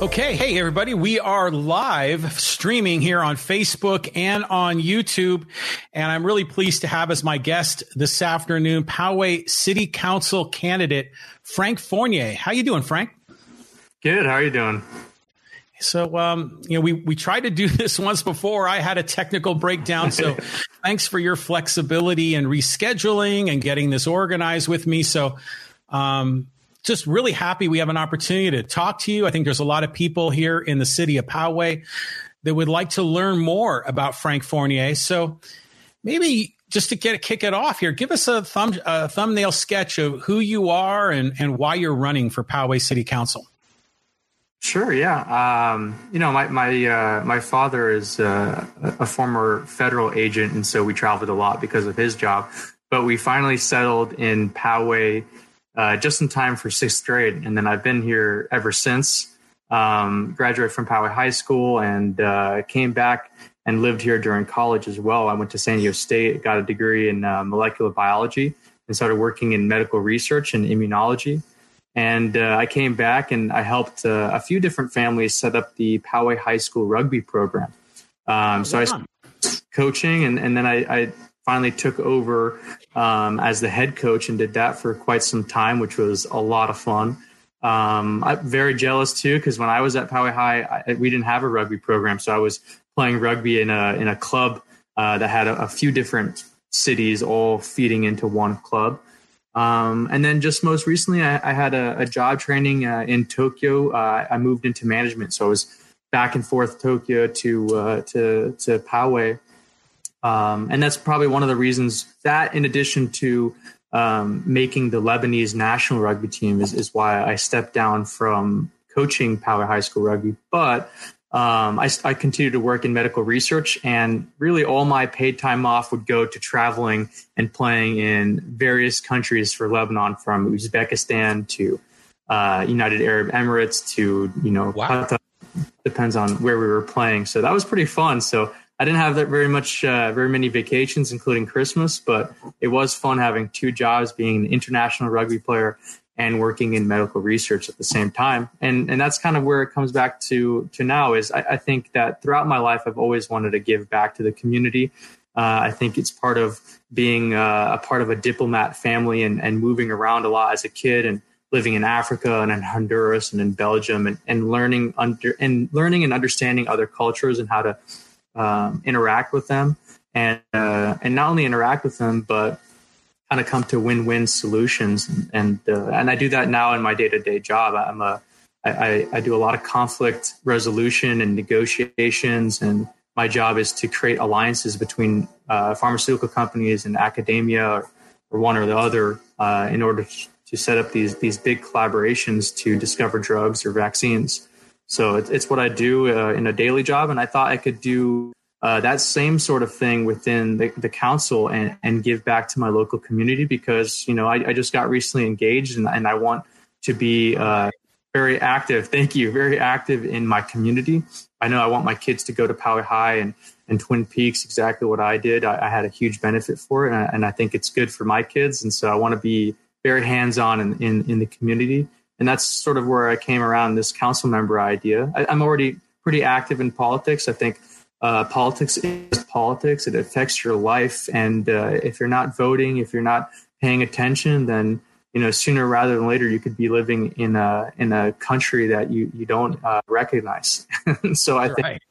Okay. Hey, everybody. We are live streaming here on Facebook and on YouTube. And I'm really pleased to have as my guest this afternoon, Poway City Council candidate, Frank Fournier. How you doing, Frank? Good. How are you doing? So, um, you know, we, we tried to do this once before. I had a technical breakdown. So thanks for your flexibility and rescheduling and getting this organized with me. So, um, just really happy we have an opportunity to talk to you. I think there's a lot of people here in the city of Poway that would like to learn more about Frank Fournier. So maybe just to get kick it off here, give us a thumb a thumbnail sketch of who you are and, and why you're running for Poway City Council. Sure. Yeah. Um, you know, my my uh, my father is uh, a former federal agent, and so we traveled a lot because of his job. But we finally settled in Poway uh, just in time for sixth grade. And then I've been here ever since. Um, graduated from Poway High School and uh, came back and lived here during college as well. I went to San Diego State, got a degree in uh, molecular biology, and started working in medical research and immunology. And uh, I came back and I helped uh, a few different families set up the Poway High School rugby program. Um, so I started coaching, and, and then I, I finally took over um, as the head coach and did that for quite some time, which was a lot of fun. Um, I'm very jealous too because when I was at Poway High, I, we didn't have a rugby program, so I was playing rugby in a in a club uh, that had a, a, few different cities all feeding into one club. Um, and then just most recently, I, I had a, a, job training uh, in Tokyo. Uh, I moved into management, so I was back and forth Tokyo to uh, to to Poway um, and that's probably one of the reasons that, in addition to um, making the Lebanese national rugby team, is, is why I stepped down from coaching Poway High School rugby. But um, I, I continued to work in medical research, and really all my paid time off would go to traveling and playing in various countries for Lebanon, from Uzbekistan to uh, United Arab Emirates to you know wow. depends on where we were playing. So that was pretty fun. So I didn't have that very much, uh, very many vacations, including Christmas, but it was fun having two jobs, being an international rugby player and working in medical research at the same time. And and that's kind of where it comes back to to now is I, I think that throughout my life I've always wanted to give back to the community. Uh, I think it's part of being uh, a part of a diplomat family and, and moving around a lot as a kid and living in Africa and in Honduras and in Belgium and, and learning under and learning and understanding other cultures and how to um, interact with them and uh, and not only interact with them but kind of come to win-win solutions. And uh, and I do that now in my day-to-day job. I'm a I, I do a lot of conflict resolution and negotiations and my job is to create alliances between uh, pharmaceutical companies and academia or, or one or the other uh, in order to set up these these big collaborations to discover drugs or vaccines so it's, it's what I do uh, in a daily job. And I thought I could do uh, that same sort of thing within the, the council and, and give back to my local community because, you know, I, I just got recently engaged and, and I want to be uh, very active. Thank you. Very active in my community. I know I want my kids to go to Poway High and, and Twin Peaks, exactly what I did. I, I had a huge benefit for it. And I, and I, think it's good for my kids. And so I want to be very hands on in, in, in the community and that's sort of where I came around this council member idea. I, am already pretty active in politics. I think uh, politics is politics; it affects your life, and uh, if you're not voting, if you're not paying attention, then you know sooner rather than later you could be living in a in a country that you you don't uh, recognize. so I think right.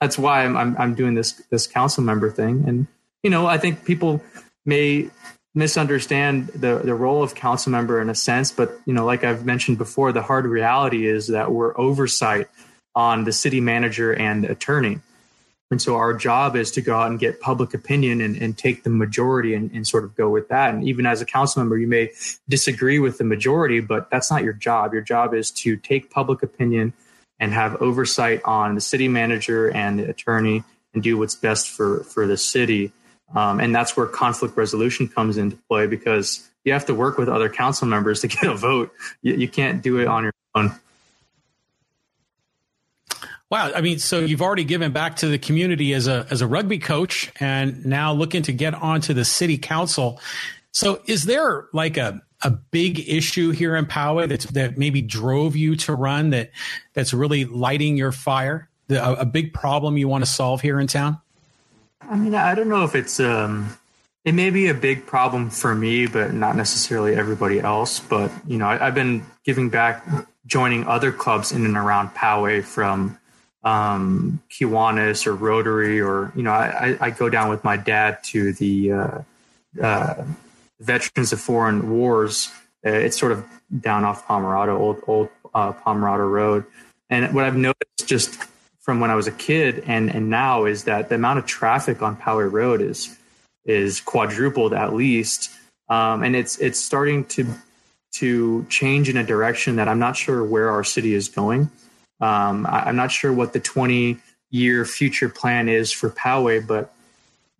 that's why I'm, I'm I'm doing this this council member thing, and you know I think people may misunderstand the the role of council member in a sense but you know like i've mentioned before the hard reality is that we're oversight on the city manager and attorney. And so our job is to go out and get public opinion and, and take the majority and, and, sort of go with that. And even as a council member you may disagree with the majority but that's not your job. Your job is to take public opinion and have oversight on the city manager and the attorney and do what's best for for the city um, and that's where conflict resolution comes into play because you have to work with other council members to get a vote. You, you can't do it on your own. Wow, I mean, so you've already given back to the community as a as a rugby coach, and now looking to get onto the city council. So, is there like a a big issue here in Poway that's that maybe drove you to run that that's really lighting your fire? The, a, a big problem you want to solve here in town? I mean, I don't know if it's um, it may be a big problem for me, but not necessarily everybody else. But you know, I, have been giving back, joining other clubs in and around Poway from um, Kiwanis or Rotary, or you know, I, I go down with my dad to the uh, uh, Veterans of Foreign Wars. Uh, it's sort of down off Pomerado, old old uh, Pomerado Road. And what I've noticed just from when I was a kid and and now is that the amount of traffic on Poway Road is is quadrupled at least, um, and it's it's starting to to change in a direction that I'm not sure where our city is going. Um, I, am not sure what the 20 year future plan is for Poway, but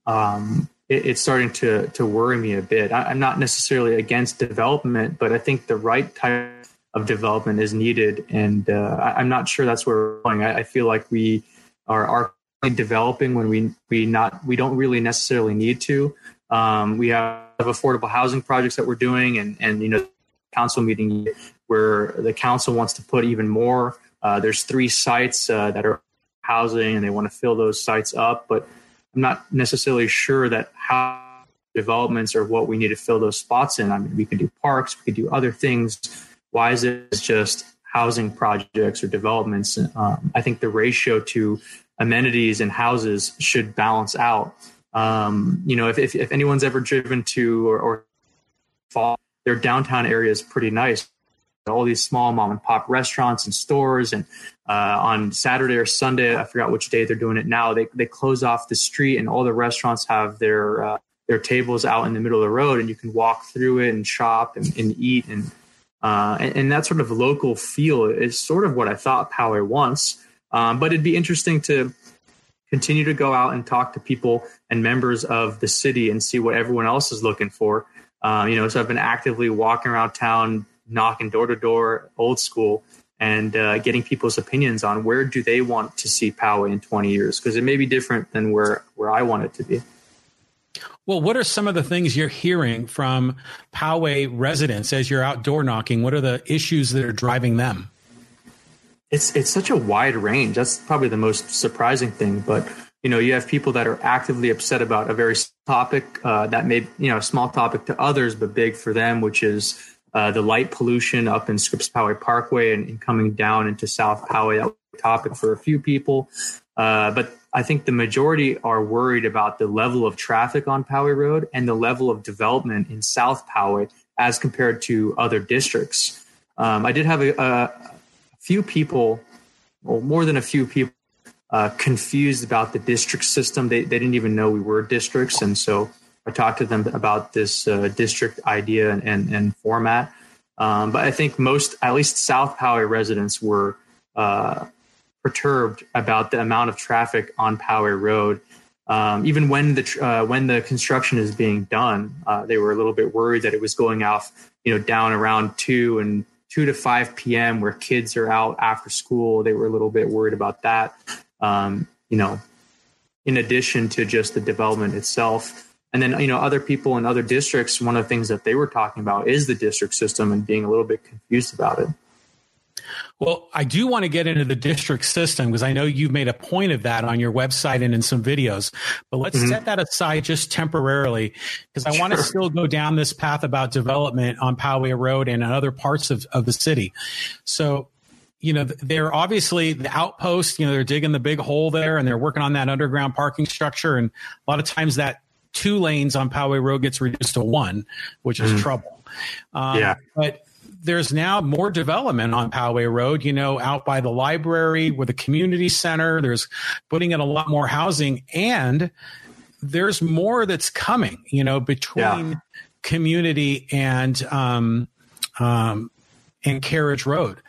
um, it, it's starting to to worry me a bit. I, am not necessarily against development, but I think the right type of development is needed, and uh, I, am not sure that's where we're going. I, I feel like we are are developing when we we not we don't really necessarily need to. Um, we have affordable housing projects that we're doing, and and you know, council meeting where the council wants to put even more. Uh, there's three sites uh, that are housing, and they want to fill those sites up, but I'm not necessarily sure that how developments are what we need to fill those spots in. I mean, we could do parks, we could do other things. Why is it just housing projects or developments? Um, I think the ratio to amenities and houses should balance out. Um, you know, if, if, if, anyone's ever driven to or, or fall, their downtown area is pretty nice. All these small mom and pop restaurants and stores, and uh, on Saturday or Sunday, I forgot which day they're doing it now. They they close off the street, and all the restaurants have their uh, their tables out in the middle of the road, and you can walk through it and shop and, and eat, and, uh, and, and that sort of local feel is sort of what I thought Poway wants. Um, but it'd be interesting to continue to go out and talk to people and members of the city and see what everyone else is looking for. Um, you know, so I've been actively walking around town, knocking door to door, old school, and uh, getting people's opinions on where do they want to see Poway in 20 years because it may be different than where where I want it to be. Well, what are some of the things you're hearing from Poway residents as you're outdoor knocking? What are the issues that are driving them? it's it's such a wide range. That's probably the most surprising thing. But you know, you have people that are actively upset about a very topic uh, that may you know a small topic to others, but big for them, which is uh, the light pollution up in Scripps Poway Parkway and, and, coming down into South Poway. That topic for a few people, uh, but I think the majority are worried about the level of traffic on Poway Road and the level of development in South Poway as compared to other districts. Um, I did have a, a, few people, well, more than a few people, uh, confused about the district system. They, they didn't even know we were districts. And so I talked to them about this uh, district idea and, and, and format. Um, but I think most, at least South Poway residents, were uh, perturbed about the amount of traffic on Poway Road. Um, even when the uh, when the construction is being done, uh, they were a little bit worried that it was going off, you know, down around two and 2 to 5 p.m. where kids are out after school. They were a little bit worried about that. Um, you know, in addition to just the development itself. And then, you know, other people in other districts, one of the things that they were talking about is the district system and being a little bit confused about it. Well, I do want to get into the district system because I know you've made a point of that on your website and in some videos. But let's mm-hmm. set that aside just temporarily because I sure. want to still go down this path about development on Poway Road and in other parts of, of the city. So, you know, they're obviously the outpost, you know, they're digging the big hole there and they're working on that underground parking structure. And a lot of times that two lanes on Poway Road gets reduced to one, which is mm-hmm. trouble. Um, yeah. But there's now more development on Poway Road, you know, out by the library with the community center. There's putting in a lot more housing and there's more that's coming, you know, between yeah. community and, um, um, and Carriage Road.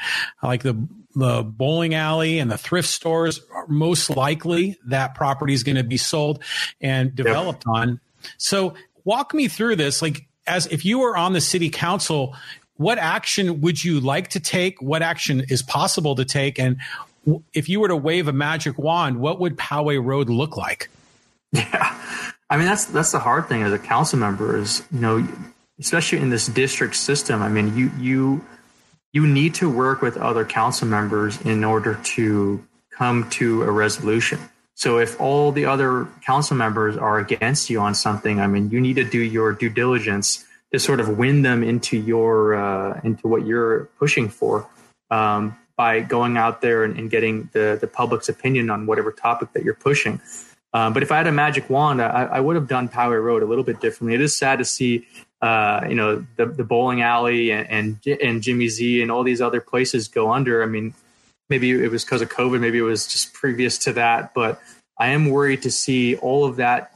Like the, the bowling alley and the thrift stores, are most likely that property is going to be sold and developed yep. on. So walk me through this. Like, as if you were on the city council, what action would you like to take? What action is possible to take? And if you were to wave a magic wand, what would Poway Road look like? Yeah. I mean, that's, that's the hard thing as a council member is, you know, especially in this district system, I mean, you you you need to work with other council members in order to come to a resolution. So if all the other council members are against you on something, I mean, you need to do your due diligence to sort of win them into your uh, into what you're pushing for um, by going out there and, and, getting the the public's opinion on whatever topic that you're pushing. Um, but if I had a magic wand, I, I, would have done Poway Road a little bit differently. It is sad to see, uh, you know, the, the bowling alley and, and, and Jimmy Z and all these other places go under. I mean, maybe it was because of COVID, maybe it was just previous to that, but I am worried to see all of that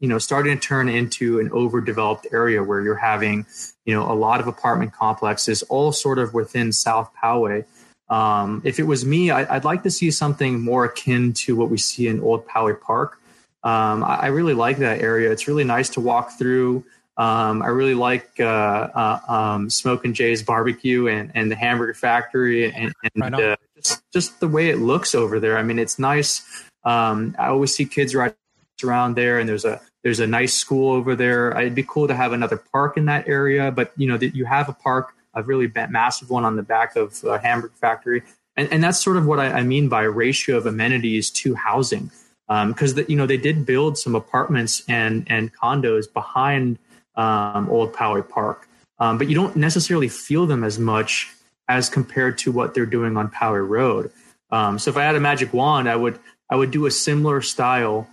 you know, starting to turn into an overdeveloped area where you're having, you know, a lot of apartment complexes all sort of within South Poway um, if it was me, I, would like to see something more akin to what we see in Old Poway Park. Um, I, I, really like that area. It's really nice to walk through. Um, I really like uh, uh, um, Smokin' J's barbecue and, and the hamburger factory and, and right uh, just, just the way it looks over there. I mean, it's nice. Um, I always see kids riding around there, and there's a there's a nice school over there. It'd be cool to have another park in that area, but you know that you have a park a really massive one on the back of a Hamburg factory. And, and that's sort of what I, I mean by ratio of amenities to housing. Because, um, you know, they did build some apartments and, and condos behind um, Old Poway Park. Um, but you don't necessarily feel them as much as compared to what they're doing on Poway Road. Um, so if I had a magic wand, I would I would do a similar style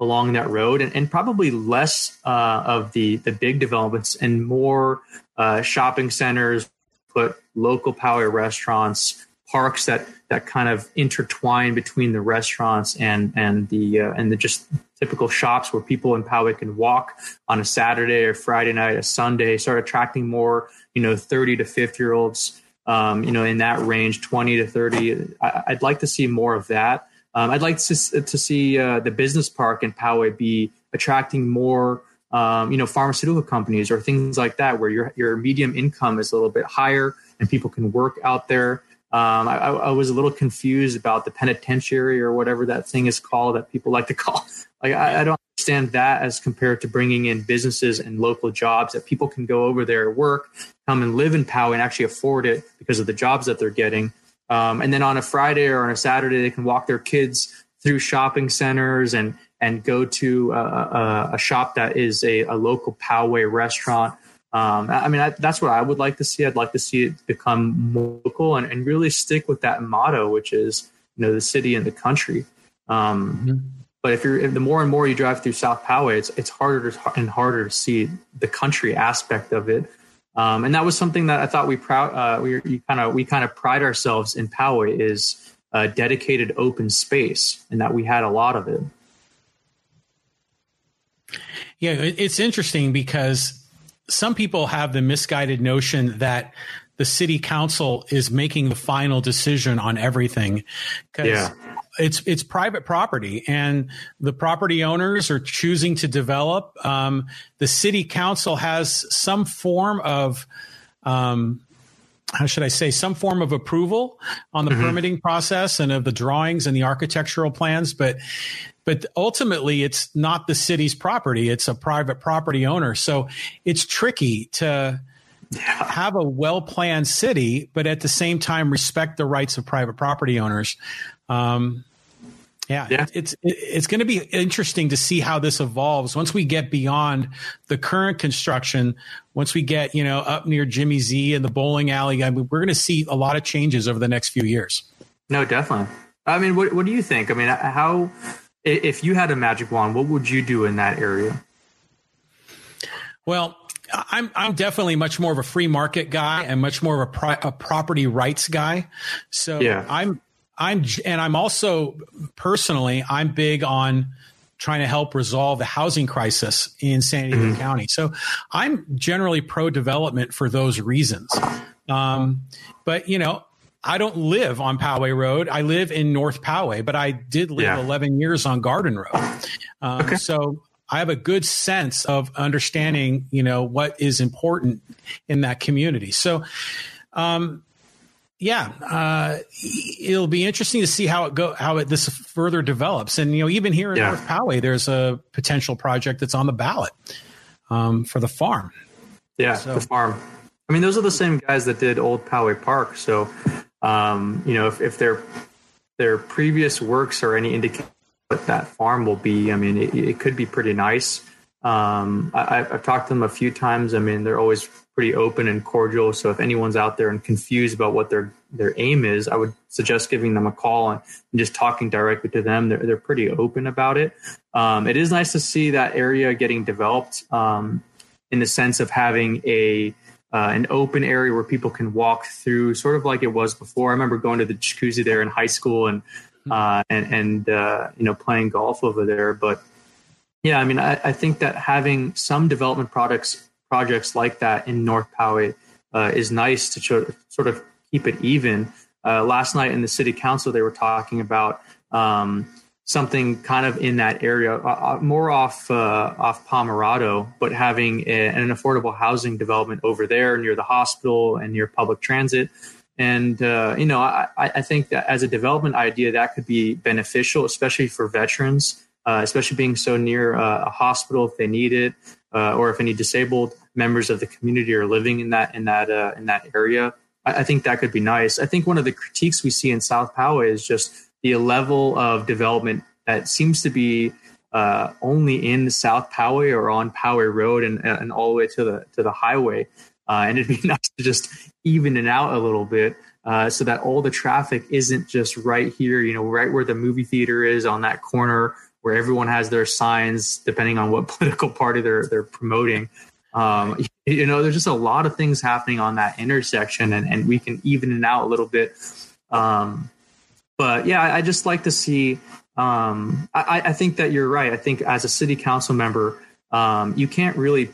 along that road and, and probably less uh, of the the big developments and more uh, shopping centers, put local Poway restaurants, parks that that kind of intertwine between the restaurants and and the uh, and the just typical shops where people in Poway can walk on a Saturday or Friday night, a Sunday, start attracting more you know thirty to fifty year olds. Um, you know, in that range, twenty to thirty. I, would like to see more of that. Um, I'd like to to see uh, the business park in Poway be attracting more um, you know, pharmaceutical companies or things like that, where your your medium income is a little bit higher and people can work out there. Um, I, I, was a little confused about the penitentiary or whatever that thing is called that people like to call. Like, I, I don't understand that as compared to bringing in businesses and local jobs that people can go over there, work, come and live in Poway and actually afford it because of the jobs that they're getting. Um, and then on a Friday or on a Saturday, they can walk their kids through shopping centers and and go to a, a, a shop that is a, a local Poway restaurant. Um, I mean, I, that's what I would like to see. I'd like to see it become more local and, and really stick with that motto, which is, you know, the city and the country. Um, mm-hmm. But if you're, if the more and more you drive through South Poway, it's, it's harder and harder to see the country aspect of it. Um, and that was something that I thought we proud, uh, we kind of, we kind of pride ourselves in Poway is a dedicated open space and that we had a lot of it. Yeah, it's interesting because some people have the misguided notion that the city council is making the final decision on everything because yeah. It's it's private property and the property owners are choosing to develop. Um, the city council has some form of um, how should I say, some form of approval on the mm-hmm. permitting process and of the drawings and the architectural plans, but but ultimately it's not the city's property it's a private property owner so it's tricky to have a well planned city but at the same time respect the rights of private property owners um, yeah, yeah, it's it's going to be interesting to see how this evolves once we get beyond the current construction. Once we get you know up near Jimmy Z and the bowling alley, I mean, we're going to see a lot of changes over the next few years. No, definitely. I mean, what what do you think? I mean, how if you had a magic wand, what would you do in that area? Well, I'm I'm definitely much more of a free market guy and much more of a, pri- a property rights guy. So yeah. I'm I'm and I'm also personally I'm big on trying to help resolve the housing crisis in San Diego mm-hmm. County. So I'm generally pro development for those reasons. Um, but you know, I don't live on Poway Road. I live in North Poway, but I did live yeah. 11 years on Garden Road. Um, okay. So I have a good sense of understanding, you know, what is important in that community. So, um, yeah, uh, it'll be interesting to see how it go, how it, this further develops. And you know, even here in yeah. North Poway, there's a potential project that's on the ballot um, for the farm. Yeah, so. the farm. I mean, those are the same guys that did Old Poway Park. So, um, you know, if, if their their previous works are any indication what that farm will be, I mean, it, it could be pretty nice. Um, I, have talked to them a few times. I mean, they're always pretty open and cordial. So if anyone's out there and confused about what their their aim is, I would suggest giving them a call and, just talking directly to them. They're they're pretty open about it. Um, it is nice to see that area getting developed um, in the sense of having a uh, an open area where people can walk through, sort of like it was before. I remember going to the jacuzzi there in high school and uh, and and uh, you know playing golf over there. But yeah, I mean, I, I think that having some development products projects like that in North Poway uh, is nice to sort of keep it even. Uh, last night in the city council, they were talking about um, something kind of in that area, uh, uh more off uh, off Pomerado, but having a, an affordable housing development over there near the hospital and near public transit. And uh, you know, I, I, think that as a development idea, that could be beneficial, especially for veterans, uh, especially being so near a hospital if they need it, or if any disabled members of the community are living in that in that in that area. I, I think that could be nice. I think one of the critiques we see in South Poway is just the level of development that seems to be uh, only in South Poway or on Poway Road and, and all the way to the to the highway. Uh, and it'd be nice to just even it out a little bit uh, so that all the traffic isn't just right here, you know, right where the movie theater is on that corner where everyone has their signs, depending on what political party they're they're promoting. Um, you know, there's just a lot of things happening on that intersection, and, and we can even it out a little bit. Um, but yeah, I, I just like to see. Um, I, I, think that you're right. I think as a city council member, um, you can't really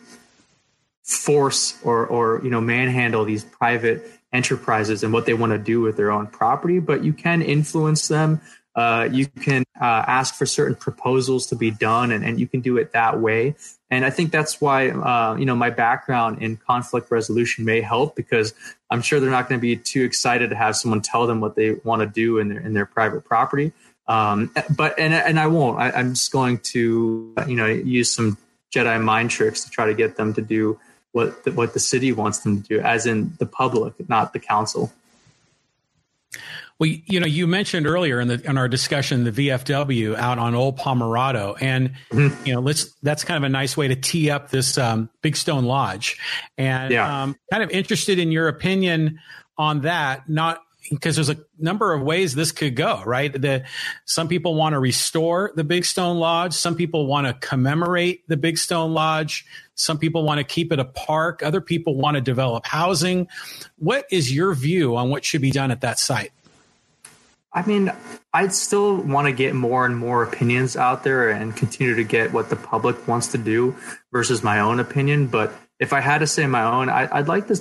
force or or you know manhandle these private enterprises and what they want to do with their own property, but you can influence them. Uh, you can uh, ask for certain proposals to be done, and, and you can do it that way. And I think that's why, uh, you know, my background in conflict resolution may help because I'm sure they're not going to be too excited to have someone tell them what they want to do in their in their private property. Um, but and and I won't. I, I'm just going to, you know, use some Jedi mind tricks to try to get them to do what the, what the city wants them to do, as in the public, not the council. Well, you know, you mentioned earlier in the in our discussion the VFW out on Old Pomerado, and mm-hmm. you know, let's that's kind of a nice way to tee up this um, Big Stone Lodge, and yeah. um, kind of interested in your opinion on that. Not because there's a number of ways this could go, right? The some people want to restore the Big Stone Lodge, some people want to commemorate the Big Stone Lodge, some people want to keep it a park, other people want to develop housing. What is your view on what should be done at that site? I mean, I'd still want to get more and more opinions out there and continue to get what the public wants to do versus my own opinion. But if I had to say my own, I, would like to,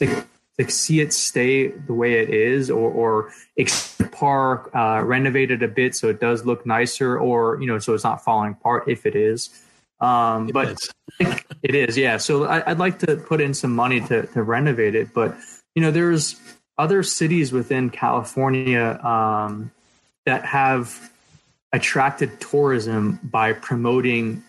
to, to, see it stay the way it is or, or park, uh, renovate it a bit so it does look nicer or, you know, so it's not falling apart if it is. Um, it but is. it is, yeah. So I, I'd like to put in some money to, to renovate it. But, you know, there's, other cities within California um, that have attracted tourism by promoting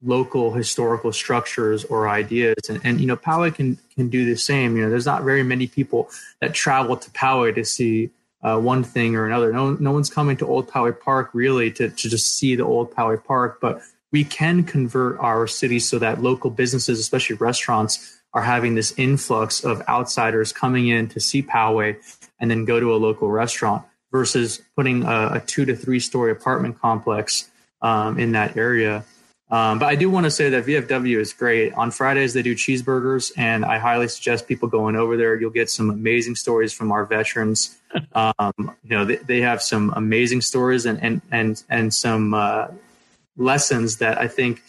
local historical structures or ideas. And, and, you know, Poway can can do the same. You know, there's not very many people that travel to Poway to see uh, one thing or another. No, no one's coming to Old Poway Park really to, to just see the Old Poway Park, but we can convert our cities so that local businesses, especially restaurants, are having this influx of outsiders coming in to see Poway and then go to a local restaurant versus putting a, a two to three story apartment complex um, in that area. Um, but I do want to say that VFW is great. On Fridays, they do cheeseburgers, and I highly suggest people going over there. You'll get some amazing stories from our veterans. Um, you know, they, they, have some amazing stories and and and and some uh, lessons that I think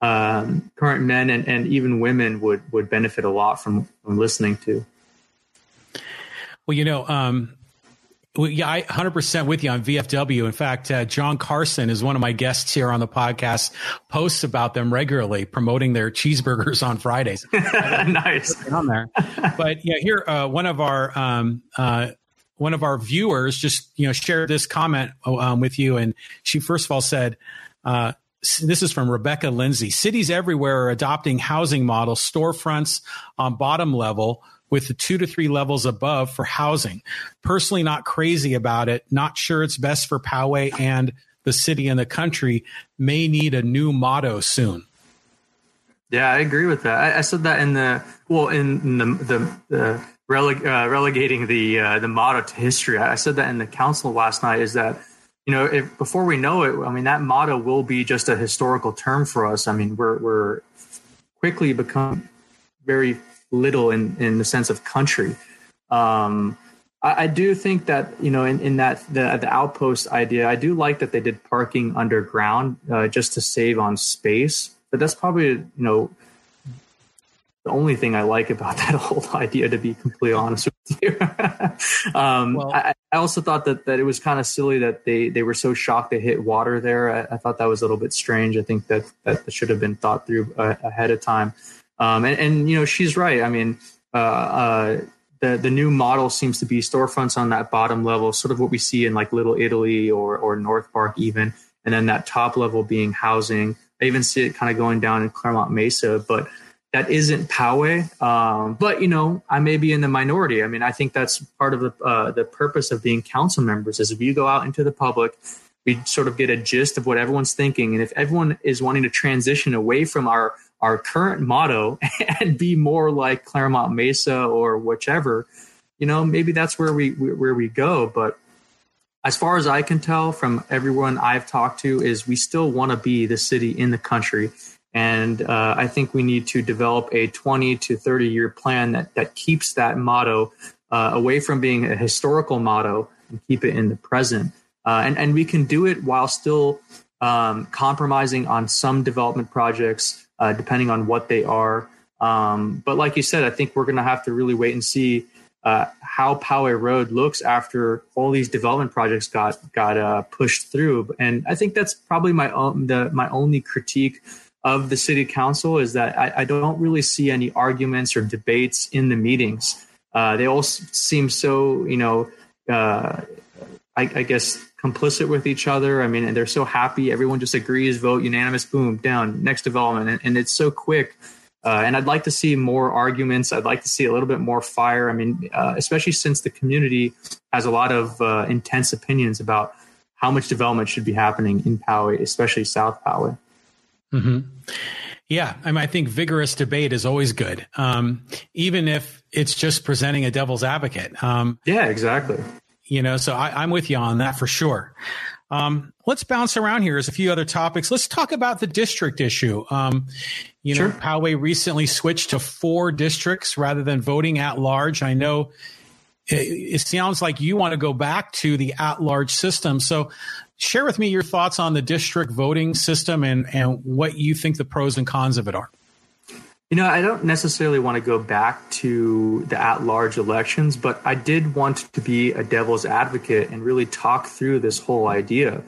um, current men and, and even women would would benefit a lot from, from listening to. Well, you know, um, well, yeah, I 100% with you on VFW. In fact, uh, John Carson is one of my guests here on the podcast, posts about them regularly, promoting their cheeseburgers on Fridays. nice. On there. But yeah, here, uh, one of our, um, uh, one of our viewers just, you know, shared this comment um, with you. And she first of all said, uh, this is from Rebecca Lindsay. Cities everywhere are adopting housing models, storefronts on bottom level with the two to three levels above for housing. Personally, not crazy about it. Not sure it's best for Poway and the city and the country. May need a new motto soon. Yeah, I agree with that. I, I said that in the well in, the, the releg, uh, relegating the uh, the motto to history. I said that in the council last night. Is that you know if, before we know it, I mean that motto will be just a historical term for us. I mean we're we're quickly become very little in in the sense of country. Um, I, I, do think that you know in, in that the the outpost idea, I do like that they did parking underground uh, just to save on space. But that's probably you know the only thing I like about that whole idea, to be completely honest with you. um, well, I, I, also thought that, that it was kind of silly that they, they were so shocked to hit water there. I, I, thought that was a little bit strange. I think that that should have been thought through uh, ahead of time. Um, and, and, you know, she's right. I mean, uh, uh, the the new model seems to be storefronts on that bottom level, sort of what we see in like Little Italy or or North Park even, and then that top level being housing. I even see it kind of going down in Clairemont Mesa, but that isn't Poway. Um, but you know, I may be in the minority. I mean, I think that's part of the uh, the purpose of being council members is if you go out into the public, we sort of get a gist of what everyone's thinking, and if everyone is wanting to transition away from our our current motto and be more like Clairemont Mesa or whichever, you know, maybe that's where we where we go. But as far as I can tell from everyone I've talked to, is we still want to be the city in the country and uh, I think we need to develop a 20 to 30 year plan that, that keeps that motto uh, away from being a historical motto and keep it in the present. Uh, and, and we can do it while still um, compromising on some development projects, uh, depending on what they are. Um, but like you said, I think we're going to have to really wait and see uh, how Poway Road looks after all these development projects got got uh, pushed through. And I think that's probably my own, the, my only critique of the city council is that I, I don't really see any arguments or debates in the meetings. Uh, they all seem so, you know, uh, I, I, guess complicit with each other. I mean, and they're so happy. Everyone just agrees, vote unanimous, boom, down, next development. And, and it's so quick. Uh, and I'd like to see more arguments. I'd like to see a little bit more fire. I mean, uh, especially since the community has a lot of uh, intense opinions about how much development should be happening in Poway, especially South Poway. Mm-hmm. Yeah, I mean, I think vigorous debate is always good, um, even if it's just presenting a devil's advocate. Um, yeah, exactly. You know, so I, am with you on that for sure. Um, let's bounce around here. There's a few other topics. Let's talk about the district issue. Um, you sure. know, Poway recently switched to four districts rather than voting at large. I know it, it sounds like you want to go back to the at large system. So share with me your thoughts on the district voting system and, and what you think the pros and cons of it are. You know, I don't necessarily want to go back to the at large elections, but I did want to be a devil's advocate and really talk through this whole idea.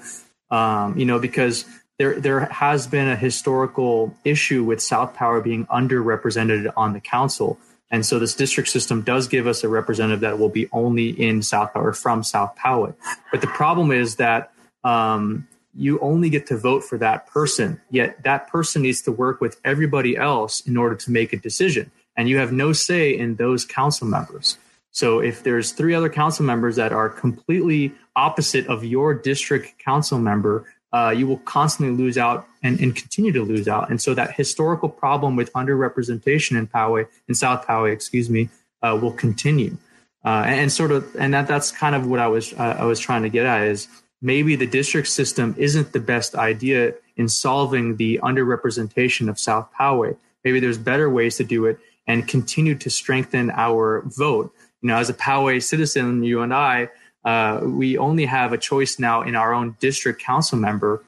Um, you know, because there there has been a historical issue with South Poway being underrepresented on the council. And so this district system does give us a representative that will be only in South Poway from South Poway. But the problem is that um, you only get to vote for that person. Yet that person needs to work with everybody else in order to make a decision. And you have no say in those council members. So if there's three other council members that are completely opposite of your district council member, uh, you will constantly lose out and, and, continue to lose out. And so that historical problem with underrepresentation in Poway, in South Poway, excuse me, uh, will continue. Uh, and, and, sort of, and that that's kind of what I was uh, I was trying to get at is maybe the district system isn't the best idea in solving the underrepresentation of South Poway. Maybe there's better ways to do it and continue to strengthen our vote. You know, as a Poway citizen, you and I, uh, we only have a choice now in our own district council member,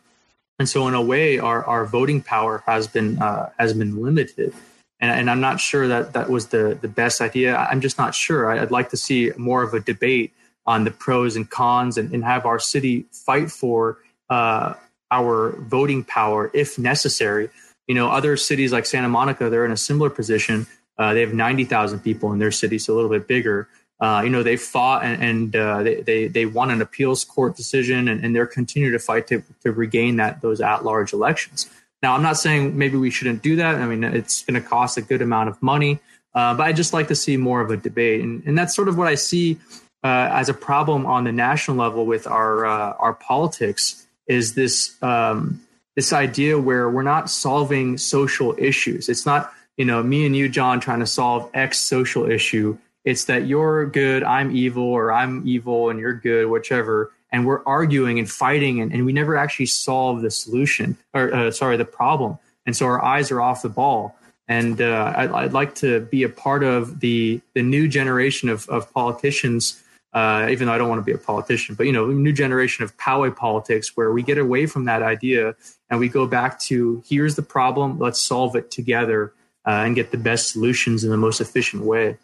and so in a way, our, our voting power has been uh, has been limited. And, and, I'm not sure that that was the the best idea. I'm just not sure. I'd like to see more of a debate on the pros and cons and, and have our city fight for uh, our voting power if necessary. You know, other cities like Santa Monica, they're in a similar position. Uh, they have 90,000 people in their city, so a little bit bigger. Uh, you know, they fought and, and uh, they, they, they won an appeals court decision, and, and they're continuing to fight to, to regain that those at large elections. Now, I'm not saying maybe we shouldn't do that. I mean, it's going to cost a good amount of money, uh, but I just like to see more of a debate, and, and that's sort of what I see uh, as a problem on the national level with our uh, our politics is this um, this idea where we're not solving social issues. It's not you know me and you, John, trying to solve X social issue it's that you're good, I'm evil, or I'm evil and you're good, whichever. And we're arguing and fighting, and, and we never actually solve the solution, or uh, sorry, the problem. And so our eyes are off the ball. And uh, I'd, I'd, like to be a part of the the new generation of, of politicians. Uh, even though I don't want to be a politician, but you know, new generation of Poway politics, where we get away from that idea and we go back to here's the problem, let's solve it together uh, and get the best solutions in the most efficient way.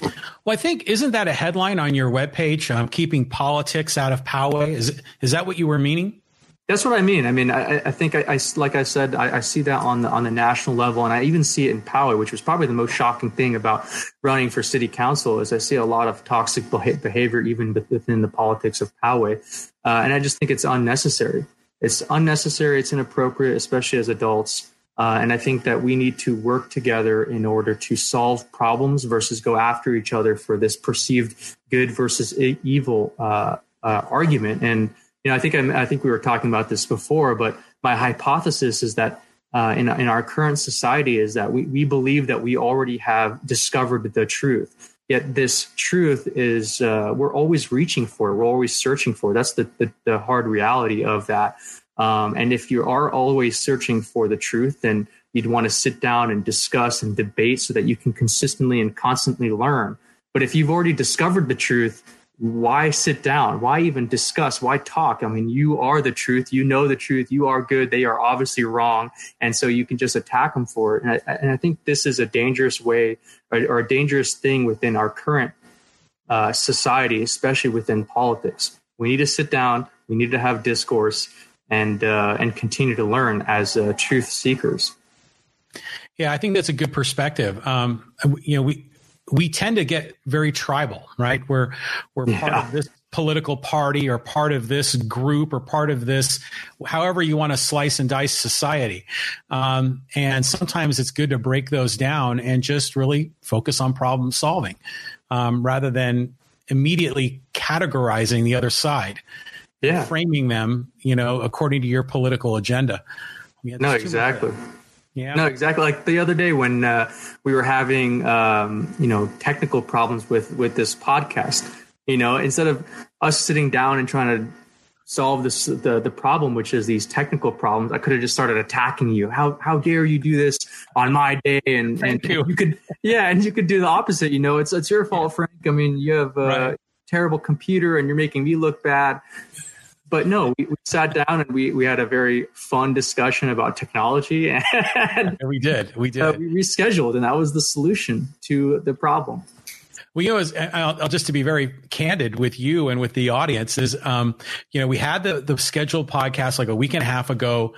Well, I think isn't that a headline on your webpage? Um, keeping politics out of Poway. Is is that what you were meaning? That's what I mean. I mean, I, I think I, I, like I said, I, I, see that on the on the national level, and I even see it in Poway, which was probably the most shocking thing about running for city council. Is I see a lot of toxic behavior even within the politics of Poway, uh, and I just think it's unnecessary. It's unnecessary. It's inappropriate, especially as adults. Uh, and I think that we need to work together in order to solve problems versus go after each other for this perceived good versus evil uh, uh, argument. And you know, I think I'm, i think we were talking about this before, but my hypothesis is that uh, in in our current society is that we we believe that we already have discovered the truth. Yet this truth is uh, we're always reaching for. We're always searching for. That's the, the the hard reality of that. Um, and if you are always searching for the truth, then you'd want to sit down and discuss and debate so that you can consistently and constantly learn. But if you've already discovered the truth, why sit down? Why even discuss? Why talk? I mean, you are the truth. You know the truth. You are good. They are obviously wrong. And so you can just attack them for it. And I, and I think this is a dangerous way or, or a dangerous thing within our current uh, society, especially within politics. We need to sit down. We need to have discourse and uh, and continue to learn as uh, truth seekers. Yeah, I think that's a good perspective. Um, you know, we we tend to get very tribal, right? We're we're yeah. part of this political party or part of this group or part of this, however you want to slice and dice society. Um, and sometimes it's good to break those down and just really focus on problem solving um, rather than immediately categorizing the other side yeah. framing them, you know, according to your political agenda. no, exactly. Yeah. No, exactly. Like the other day when uh, we were having, um, you know, technical problems with with this podcast. You know, instead of us sitting down and trying to solve this the the problem, which is these technical problems, I could have just started attacking you. How how dare you do this on my day? And Thank and you. you could yeah, and you could do the opposite. You know, it's it's your fault, Frank. I mean, you have a right. terrible computer, and you're making me look bad but no, we, we, sat down and we, we had a very fun discussion about technology. And we did. We did. Uh, we rescheduled, and that was the solution to the problem. Well, you know, as, I'll, I'll, just to be very candid with you and with the audience is, um, you know, we had the the scheduled podcast like a week and a half ago.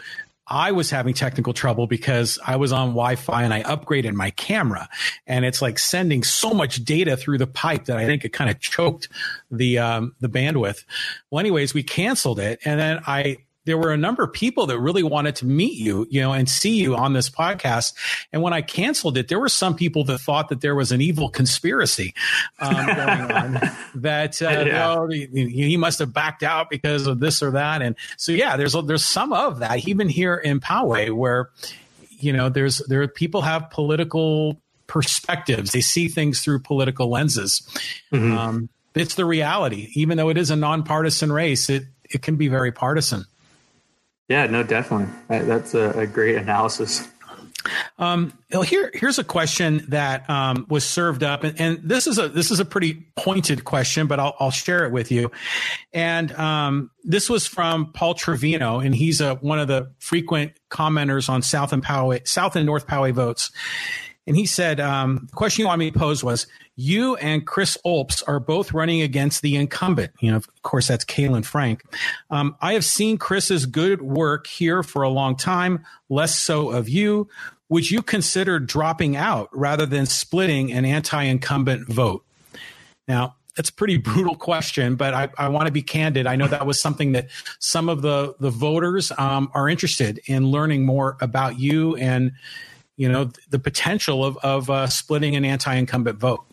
I was having technical trouble because I was on Wi-Fi and I upgraded my camera, and it's like sending so much data through the pipe that I think it kind of choked the um, the bandwidth. Well, anyways, we canceled it, and then I there were a number of people that really wanted to meet you, you know, and see you on this podcast. And when I canceled it, there were some people that thought that there was an evil conspiracy um, going on. that uh, yeah. oh, he, he, must have backed out because of this or that. And so, yeah, there's there's some of that even here in Poway where you know there's there people have political perspectives. They see things through political lenses. Mm-hmm. Um, it's the reality. Even though it is a nonpartisan race, it it can be very partisan. Yeah, no, definitely. That's a, a great analysis. Um, here, here's a question that um, was served up, and, and, this is a this is a pretty pointed question, but I'll, I'll share it with you. And um, this was from Paul Trevino, and he's a, one of the frequent commenters on South and Poway, South and North Poway votes. And he said, um, the question you want me to pose was, you and Chris Olps are both running against the incumbent. You know, of course, that's Caylin Frank. Um, I have seen Chris's good work here for a long time, less so of you. Would you consider dropping out rather than splitting an anti incumbent vote? Now, that's a pretty brutal question, but I, I want to be candid. I know that was something that some of the the voters um, are interested in learning more about you and you know the potential of of uh, splitting an anti-incumbent vote.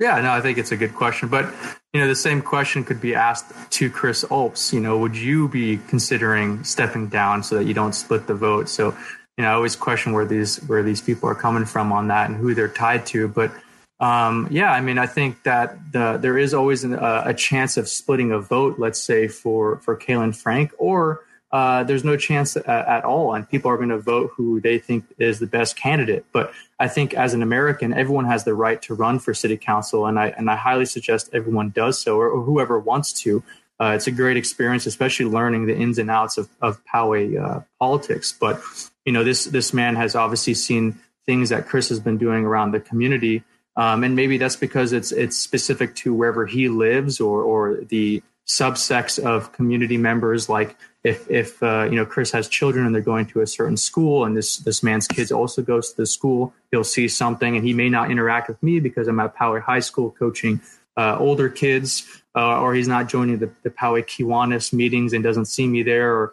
Yeah, no, I think it's a good question, but you know the same question could be asked to Chris Olps. You know, would you be considering stepping down so that you don't split the vote? So you know, I always question where these where these people are coming from on that and who they're tied to, but um, yeah, I mean, I think that the, there is always an, uh, a chance of splitting a vote, let's say for for Caylin Frank, or uh, there's no chance at, at all, and people are going to vote who they think is the best candidate. But I think as an American, everyone has the right to run for city council, and I and I highly suggest everyone does so, or, or whoever wants to. Uh, it's a great experience, especially learning the ins and outs of of Poway uh, politics. But you know, this this man has obviously seen things that Chris has been doing around the community um, and maybe that's because it's it's specific to wherever he lives or or the subsects of community members. Like if if uh, you know Chris has children and they're going to a certain school, and this this man's kids also goes to the school, he'll see something, and he may not interact with me because I'm at Poway High School coaching uh, older kids, uh, or he's not joining the, the Poway Kiwanis meetings and doesn't see me there, or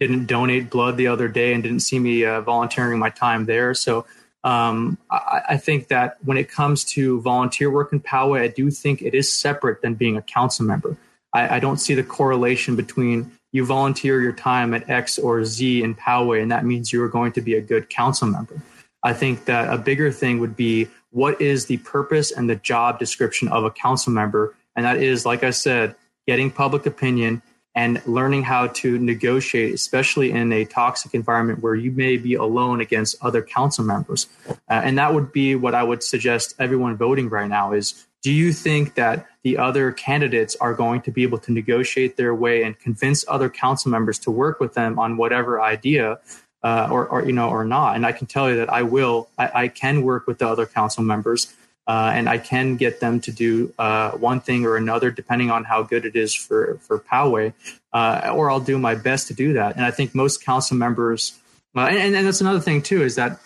didn't donate blood the other day and didn't see me uh, volunteering my time there. So um, I, I, think that when it comes to volunteer work in Poway, I do think it is separate than being a council member. I, I, don't see the correlation between you volunteer your time at X or Z in Poway, and that means you are going to be a good council member. I think that a bigger thing would be what is the purpose and the job description of a council member? And that is, like I said, getting public opinion and learning how to negotiate, especially in a toxic environment where you may be alone against other council members. Uh, and that would be what I would suggest everyone voting right now is do you think that the other candidates are going to be able to negotiate their way and convince other council members to work with them on whatever idea uh, or, or, you know or not and i can tell you that i will I, I can work with the other council members uh, and I can get them to do uh, one thing or another depending on how good it is for for Poway, uh, or I'll do my best to do that. And I think most council members, uh, and, and that's another thing too, is that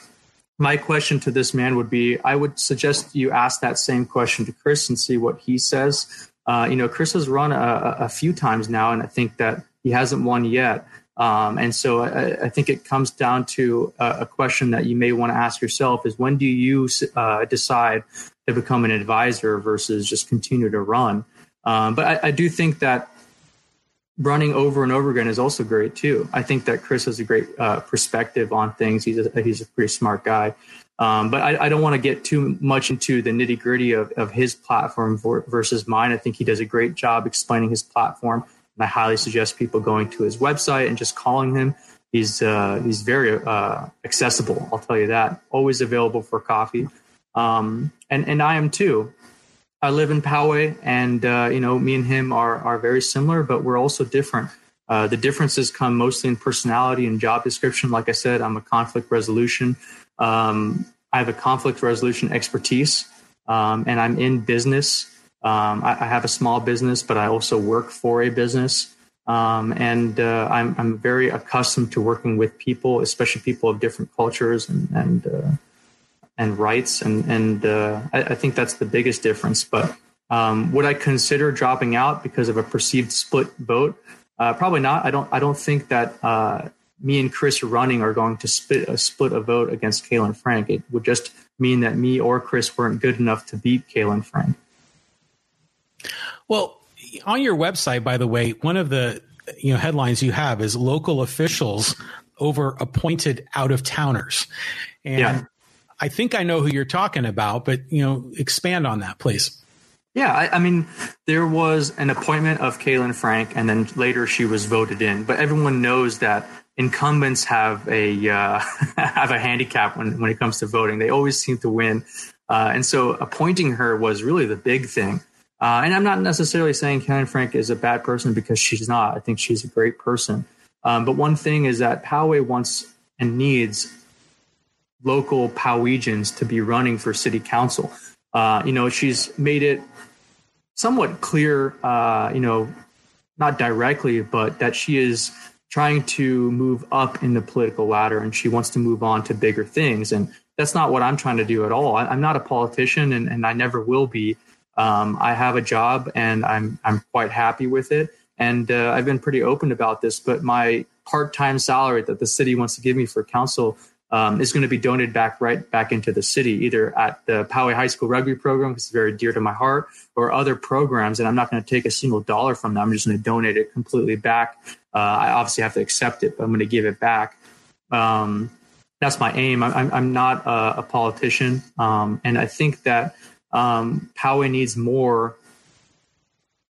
my question to this man would be: I would suggest you ask that same question to Chris and see what he says. Uh, you know, Chris has run a, a few times now, and I think that he hasn't won yet. Um, and so I, I, think it comes down to a, a, question that you may want to ask yourself is when do you uh, decide to become an advisor versus just continue to run? Um, but I, I, do think that running over and over again is also great too. I think that Chris has a great uh, perspective on things. He's a, he's a pretty smart guy. Um, but I, I don't want to get too much into the nitty gritty of, of his platform for, versus mine. I think he does a great job explaining his platform. And I highly suggest people going to his website and just calling him. He's uh, he's very uh, accessible. I'll tell you that. Always available for coffee, um, and and I am too. I live in Poway, and uh, you know, me and him are are very similar, but we're also different. Uh, the differences come mostly in personality and job description. Like I said, I'm a conflict resolution. Um, I have a conflict resolution expertise, um, and I'm in business um, I, I, have a small business, but I also work for a business. Um, and uh, I'm, I'm very accustomed to working with people, especially people of different cultures and and, uh, and rights. And, and uh, I, I, think that's the biggest difference. But um, would I consider dropping out because of a perceived split vote? Uh, probably not. I don't. I don't think that uh, me and Chris running are going to split a split a vote against Caylin Frank. It would just mean that me or Chris weren't good enough to beat Caylin Frank. Well, on your website, by the way, one of the you know headlines you have is local officials over appointed out of towners, and yeah. I think I know who you're talking about, but you know, expand on that, please. Yeah, I, I, mean, there was an appointment of Caylin Frank, and then later she was voted in. But everyone knows that incumbents have a uh, have a handicap when when it comes to voting. They always seem to win, uh, and so appointing her was really the big thing. Uh, and I'm not necessarily saying Caylin Frank is a bad person because she's not. I think she's a great person. Um, but one thing is that Poway wants and needs local Powegians to be running for city council. Uh, you know, she's made it somewhat clear, uh, you know, not directly, but that she is trying to move up in the political ladder and she wants to move on to bigger things. And that's not what I'm trying to do at all. I, am not a politician and, and I never will be. um, I have a job and I'm I'm quite happy with it. And uh, I've been pretty open about this, but my part-time salary that the city wants to give me for council um, is going to be donated back right back into the city, either at the Poway High School rugby program, because it's very dear to my heart, or other programs. And I'm not going to take a single dollar from them. I'm just going to donate it completely back. Uh, I obviously have to accept it, but I'm going to give it back. Um, that's my aim. I'm, I'm not a, a politician, um, and I think that um, Poway needs more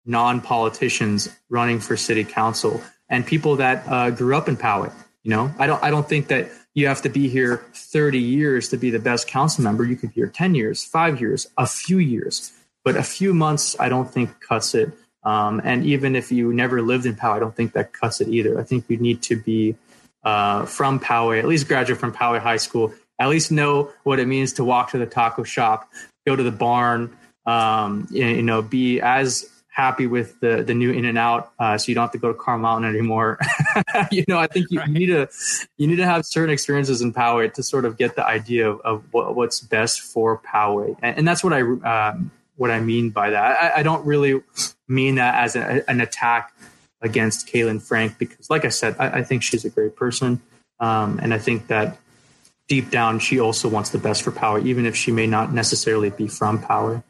non-politicians running for city council and people that uh, grew up in Poway. You know, I don't I don't think that you have to be here 30 years to be the best council member. You could be here 10 years, five years, a few years, but a few months I don't think cuts it. Um, and even if you never lived in Poway, I don't think that cuts it either. I think you need to be uh, from Poway, at least graduate from Poway High School, at least know what it means to walk to the taco shop, go to the barn, um, you, you know, be as happy with the the new in and out uh, so you don't have to go to Carmel Mountain anymore. you know, I think you, right. you, need to you need to have certain experiences in Poway to sort of get the idea of, of what, what's best for Poway, and, and that's what I um, what I mean by that. I, I don't really mean that as a, an attack against Caylin Frank because, like I said, I, I think she's a great person, um, and I think that deep down she also wants the best for Poway, even if she may not necessarily be from Poway.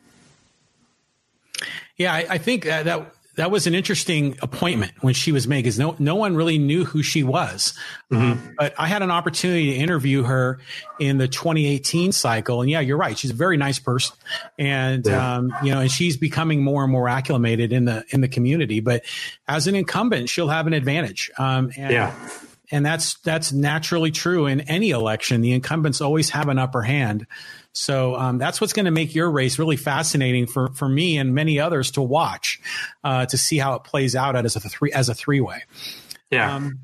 Yeah, I, I think that, that that was an interesting appointment when she was made because no no one really knew who she was. Mm-hmm. Um, but I had an opportunity to interview her in the 2018 cycle, and yeah, you're right. She's a very nice person, and yeah. um, you know, and she's becoming more and more acclimated in the in the community. But as an incumbent, she'll have an advantage. Um, and, yeah. And that's that's naturally true in any election. The incumbents always have an upper hand. So um, that's what's going to make your race really fascinating for for me and many others to watch uh, to see how it plays out as a three as a three way. Yeah. Um,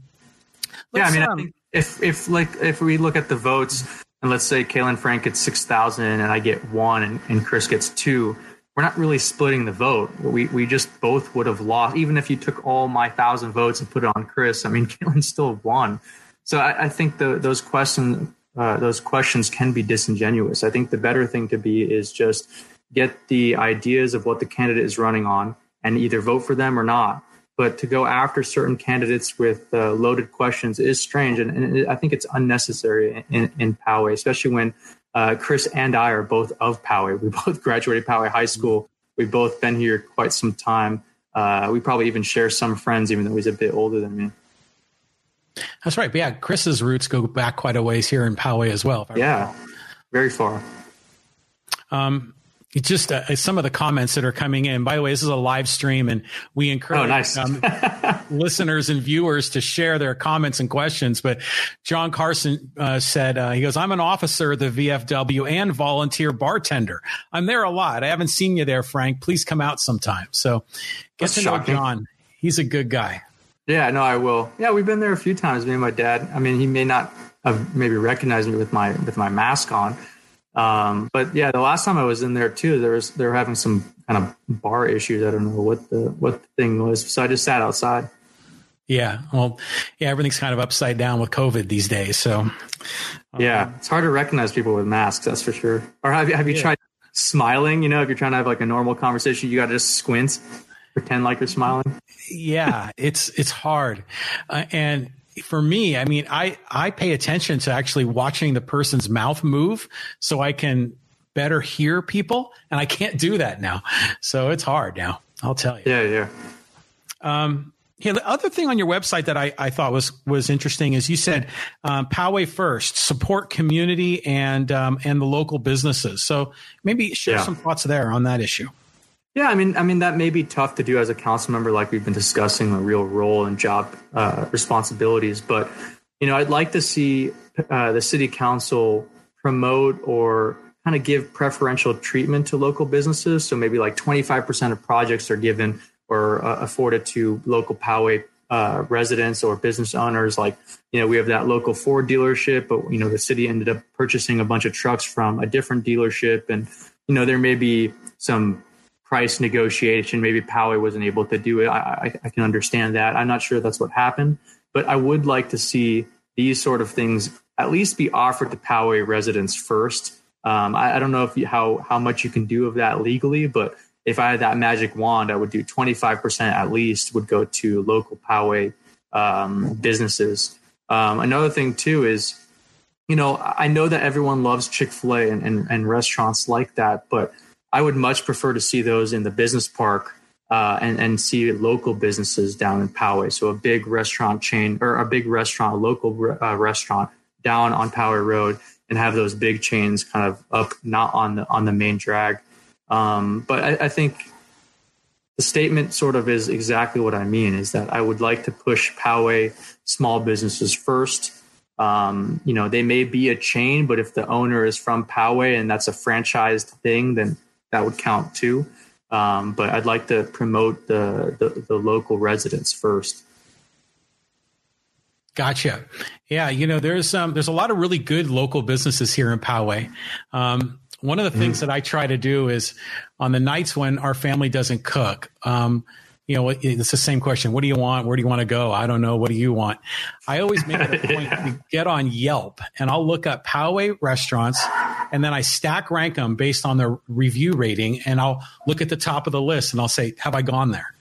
yeah. I mean, I um, think if if like if we look at the votes and let's say Caylin Frank gets six thousand and I get one and, and Chris gets two, we're not really splitting the vote. We we just both would have lost. Even if you took all my thousand votes and put it on Chris, I mean, Caylin still won. So I, I think the, those questions uh, those questions can be disingenuous. I think the better thing to be is just get the ideas of what the candidate is running on and either vote for them or not. But to go after certain candidates with uh, loaded questions is strange, and, and, I think it's unnecessary in, in Poway, especially when uh, Chris and I are both of Poway. We both graduated Poway High School. We've both been here quite some time. Uh, we probably even share some friends, even though he's a bit older than me. That's right. But yeah, Chris's roots go back quite a ways here in Poway as well. Yeah, very far. Um, it's just uh, some of the comments that are coming in. By the way, this is a live stream, and we encourage oh, nice. um, listeners and viewers to share their comments and questions. But John Carson uh, said, uh, he goes, I'm an officer of the VFW and volunteer bartender. I'm there a lot. I haven't seen you there, Frank. Please come out sometime. So get That's to shocking. know John. He's a good guy. Yeah, no, I will. Yeah, we've been there a few times. Me and my dad. I mean, he may not have maybe recognized me with my with my mask on, um, but yeah, the last time I was in there too, there was they were having some kind of bar issues. I don't know what the what the thing was, so I just sat outside. Yeah, well, yeah, everything's kind of upside down with COVID these days. So, um, yeah, it's hard to recognize people with masks. That's for sure. Or have you have you yeah. tried smiling? You know, if you're trying to have like a normal conversation, you got to just squint pretend like you're smiling. yeah, it's it's hard, uh, and for me, I mean, I I pay attention to actually watching the person's mouth move so I can better hear people, and I can't do that now. So it's hard now. I'll tell you. Yeah, yeah. Um, yeah, the other thing on your website that I, I thought was was interesting is you said um, Poway first, support community and um, and the local businesses. So maybe share yeah. some thoughts there on that issue. Yeah, I mean, I mean that may be tough to do as a council member, like we've been discussing the real role and job uh, responsibilities. But you know, I'd like to see uh, the city council promote or kind of give preferential treatment to local businesses. So maybe like twenty five percent of projects are given or uh, afforded to local Poway uh, residents or business owners. Like, you know, we have that local Ford dealership, but you know, the city ended up purchasing a bunch of trucks from a different dealership, and you know, there may be some price negotiation. Maybe Poway wasn't able to do it. I, I, I, can understand that. I'm not sure that's what happened, but I would like to see these sort of things at least be offered to Poway residents first. Um, I, I, don't know if you, how how much you can do of that legally, but if I had that magic wand, I would do 25% at least would go to local Poway um, businesses. Um, another thing too is, you know, I know that everyone loves Chick Fil A and, and, and restaurants like that, but I would much prefer to see those in the business park uh, and, and see local businesses down in Poway. So a big restaurant chain or a big restaurant, a local uh, restaurant down on Poway Road, and have those big chains kind of up, not on the on the main drag. Um, but I, I think the statement sort of is exactly what I mean. Is that I would like to push Poway small businesses first. Um, you know, they may be a chain, but if the owner is from Poway and that's a franchised thing, then that would count too. Um, but I'd like to promote the, the, the local residents first. Gotcha. Yeah, you know, there's um, there's a lot of really good local businesses here in Poway. Um, one of the things mm. that I try to do is on the nights when our family doesn't cook, um, you know, it's the same question. What do you want? Where do you want to go? I don't know. What do you want? I always make it a point yeah. to get on Yelp and I'll look up Poway restaurants and then I stack rank them based on their review rating. And I'll look at the top of the list and I'll say, have I gone there?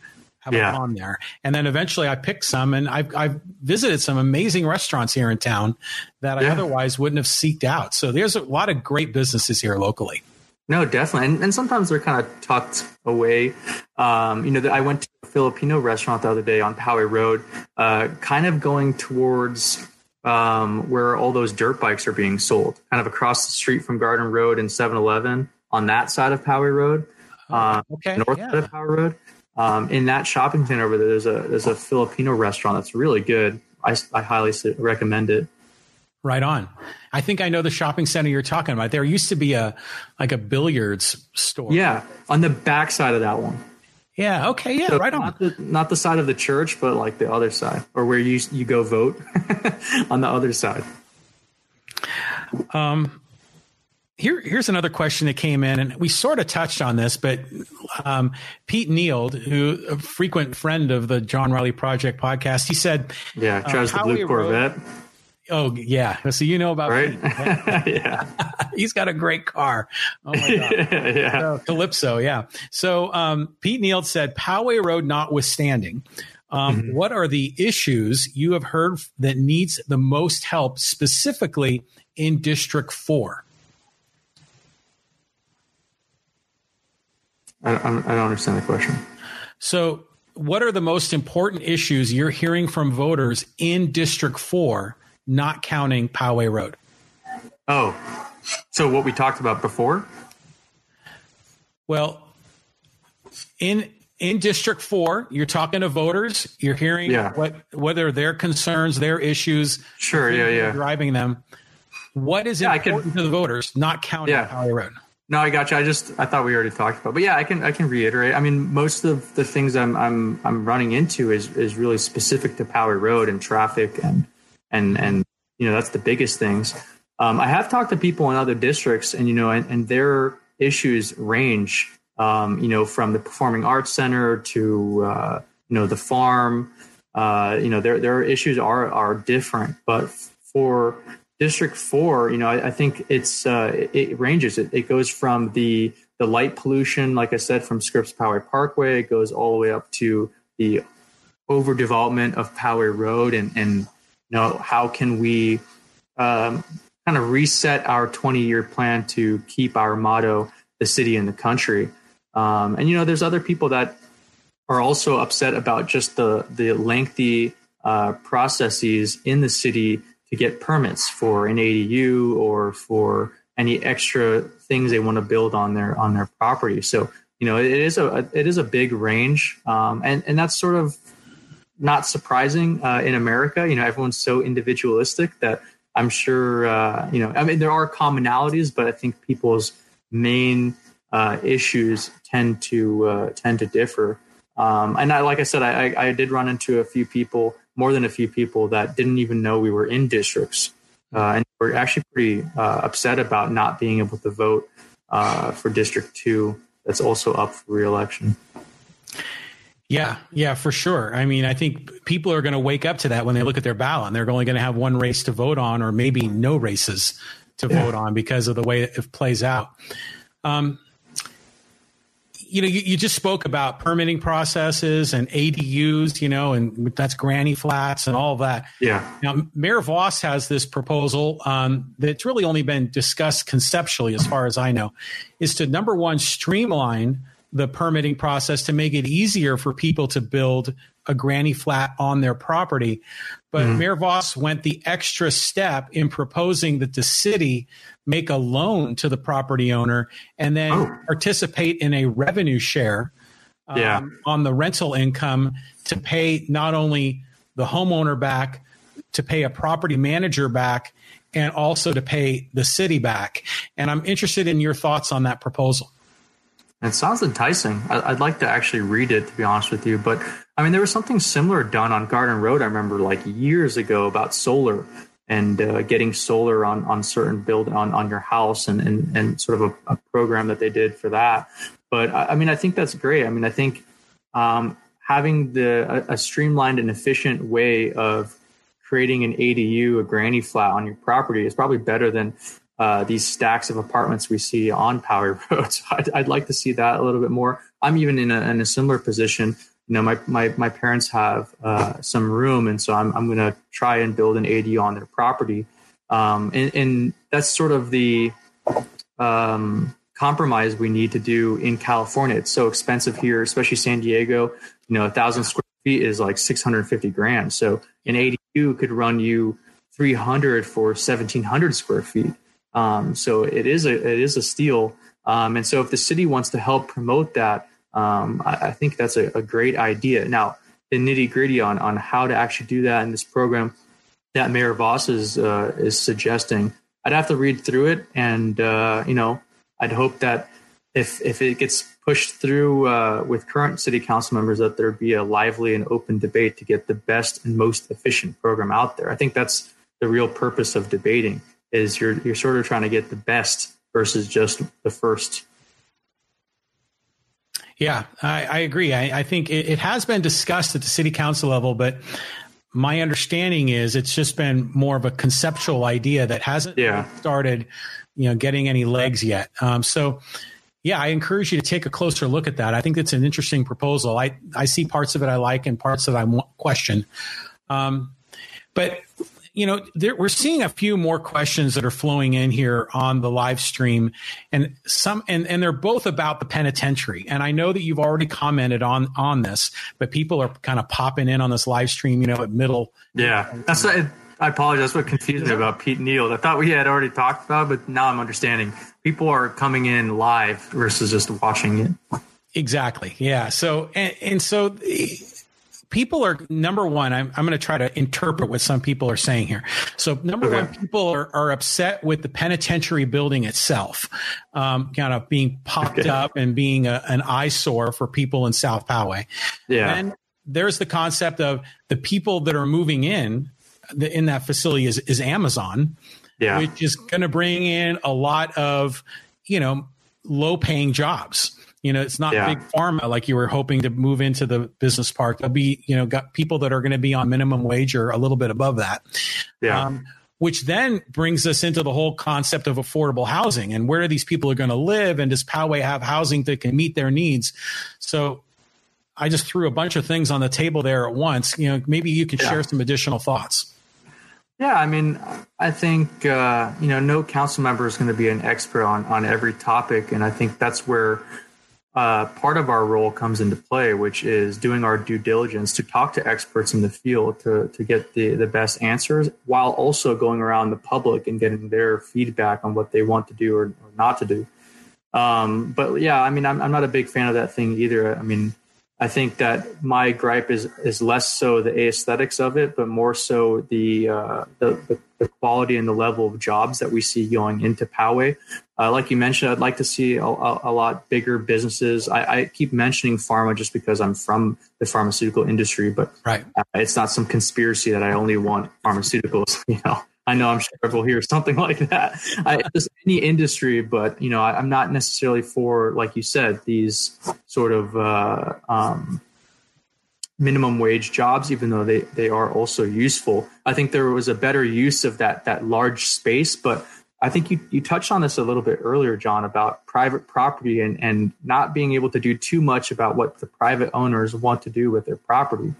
Have yeah. I gone there? And then eventually I pick some and I've, I've visited some amazing restaurants here in town that yeah. I otherwise wouldn't have seeked out. So there's a lot of great businesses here locally. No, definitely, and, and sometimes they're kind of tucked away. Um, you know, I went to a Filipino restaurant the other day on Poway Road, uh, kind of going towards um, where all those dirt bikes are being sold, kind of across the street from Garden Road and 7-Eleven on that side of Poway Road, uh, okay, north yeah. side of Poway Road. Um, in that shopping center over there, there's a there's a Filipino restaurant that's really good. I, I highly recommend it. Right on. I think I know the shopping center you're talking about. There used to be a like a billiards store. Yeah, on the back side of that one. Yeah. Okay. Yeah. So right on. Not the, not the side of the church, but like the other side, or where you you go vote on the other side. Um. Here, here's another question that came in, and we sort of touched on this, but um, Pete Neild, who a frequent friend of the John Riley Project podcast, he said, "Yeah, drives uh, the blue Corvette." Wrote, Oh yeah, so you know about right? yeah, he's got a great car. Oh my god, yeah, so, Calypso. Yeah. So um, Pete Neild said, "Poway Road notwithstanding, um, mm-hmm. what are the issues you have heard that needs the most help, specifically in District Four? I, I don't understand the question. So, what are the most important issues you're hearing from voters in District Four? Not counting Poway Road. Oh, so what we talked about before? Well, in in District Four, you're talking to voters. You're hearing yeah. what whether their concerns, their issues, sure, yeah, yeah, driving them. What is yeah, important can, to the voters, not counting yeah. Poway Road? No, I got you. I just I thought we already talked about, but yeah, I can I can reiterate. I mean, most of the things I'm I'm I'm running into is is really specific to Poway Road and traffic and and and you know that's the biggest things. Um, I have talked to people in other districts, and you know, and, and their issues range. Um, you know, from the Performing Arts Center to uh, you know the farm. Uh, you know, their their issues are are different, but for District Four, you know, I, I think it's uh, it, ranges. It, it goes from the the light pollution, like I said, from Scripps Poway Parkway, it goes all the way up to the overdevelopment of Poway Road and and you know, how can we um, kind of reset our 20 year plan to keep our motto, the city and the country? Um, and, you know, there's other people that are also upset about just the, the lengthy uh, processes in the city to get permits for an ADU or for any extra things they want to build on their on their property. So you know it is a it is a big range, um, and and that's sort of not surprising uh, in America. You know, everyone's so individualistic that I'm sure, uh, you know, I mean, there are commonalities, but I think people's main uh, issues tend to uh, tend to differ. Um, and I, like I said, I, I, did run into a few people, more than a few people, that didn't even know we were in districts, uh, and were actually pretty uh, upset about not being able to vote for District Two. That's also up for reelection. Yeah, yeah, for sure. I mean, I think people are going to wake up to that when they look at their ballot. And they're only going to have one race to vote on, or maybe no races to yeah. vote on because of the way it plays out. Um, you know, you, you, just spoke about permitting processes and ADUs, you know, and that's granny flats and all that. Yeah. Now, Mayor Vaus has this proposal um, that's really only been discussed conceptually, as far as I know, is to number one, streamline the permitting process to make it easier for people to build a granny flat on their property. But mm-hmm. Mayor Vaus went the extra step in proposing that the city make a loan to the property owner and then oh. participate in a revenue share um, yeah. on the rental income to pay not only the homeowner back, to pay a property manager back, and also to pay the city back. And I'm interested in your thoughts on that proposal. It sounds enticing. I'd like to actually read it, to be honest with you. But I mean, there was something similar done on Garden Road. I remember like years ago about solar and uh, getting solar on on certain build on on your house and and, and sort of a, a program that they did for that. But I, I, mean, I think that's great. I mean, I think um, having the a, a streamlined and efficient way of creating an ADU, a granny flat on your property is probably better than uh, these stacks of apartments we see on Poway Road. So I'd, like to see that a little bit more. I'm even in a, in a similar position you know, my, my, my parents have uh, some room, and so I'm, I'm going to try and build an ADU on their property. Um, and, and, that's sort of the um, compromise we need to do in California. It's so expensive here, especially San Diego. You know, a thousand square feet is like 650 grand. So an ADU could run you 300 for 1700 square feet. Um, so it is a it is a steal. Um, and so if the city wants to help promote that, um, I, I, think that's a, a, great idea. Now, the nitty gritty on on how to actually do that in this program that Mayor Vaus is uh, is suggesting, I'd have to read through it, and uh, you know, I'd hope that if if it gets pushed through uh, with current city council members, that there'd be a lively and open debate to get the best and most efficient program out there. I think that's the real purpose of debating is you're you're sort of trying to get the best versus just the first yeah, I, I agree. I, I think it, it, has been discussed at the city council level, but my understanding is it's just been more of a conceptual idea that hasn't yeah. started, you know, getting any legs yet. Um, so, yeah, I encourage you to take a closer look at that. I think it's an interesting proposal. I I see parts of it I like and parts that I question. Um, but you know, there, we're seeing a few more questions that are flowing in here on the live stream, and some, and and they're both about the penitentiary. And I know that you've already commented on on this, but people are kind of popping in on this live stream, you know, at middle. Yeah, that's what, I apologize. That's what confused me about Pete Neal. I thought we had already talked about, but now I'm understanding. People are coming in live versus just watching it. Exactly. Yeah. So and, and so people are number one. I'm, I'm going to try to interpret what some people are saying here. So number okay. one, people are, are upset with the penitentiary building itself, um, kind of being popped okay. up and being a, an eyesore for people in South Poway. Yeah. And there's the concept of the people that are moving in the, in that facility is, is Amazon, yeah. which is going to bring in a lot of, you know, low paying jobs. You know, it's not yeah. big pharma like you were hoping to move into the business park. There'll be, you know, got people that are going to be on minimum wage or a little bit above that. Yeah. Um, which then brings us into the whole concept of affordable housing and where these people are going to live and does Poway have housing that can meet their needs? So I just threw a bunch of things on the table there at once. You know, maybe you can yeah. share some additional thoughts. Yeah, I mean, I think uh, you know, no council member is going to be an expert on on every topic, and I think that's where uh, part of our role comes into play, which is doing our due diligence to talk to experts in the field to, to get the, the best answers while also going around the public and getting their feedback on what they want to do or, or not to do. Um, but yeah, I mean, I'm, I'm not a big fan of that thing either. I mean, I think that my gripe is is less so the aesthetics of it, but more so the uh, the, the, quality and the level of jobs that we see going into Poway. Uh, like you mentioned, I'd like to see a, a, a lot bigger businesses. I, I, keep mentioning pharma just because I'm from the pharmaceutical industry, but right. Uh, it's not some conspiracy that I only want pharmaceuticals. You know, I know I'm sure we'll hear something like that. I, just any industry, but you know, I, am not necessarily for, like you said, these sort of uh, um, minimum wage jobs, even though they they are also useful. I think there was a better use of that that large space, but I think you, you touched on this a little bit earlier, John, about private property and, and not being able to do too much about what the private owners want to do with their property.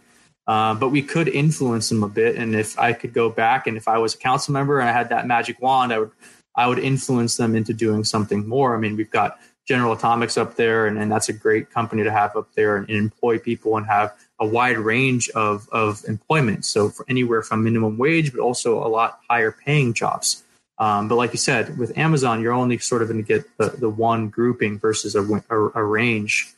Uh, but we could influence them a bit. And if I could go back and if I was a council member and I had that magic wand, I would I would influence them into doing something more. I mean, we've got General Atomics up there, and, and that's a great company to have up there and, and employ people and have a wide range of, of employment. So for anywhere from minimum wage, but also a lot higher paying jobs. Um, but like you said, with Amazon, you're only sort of going to get the, the one grouping versus a, a, a range.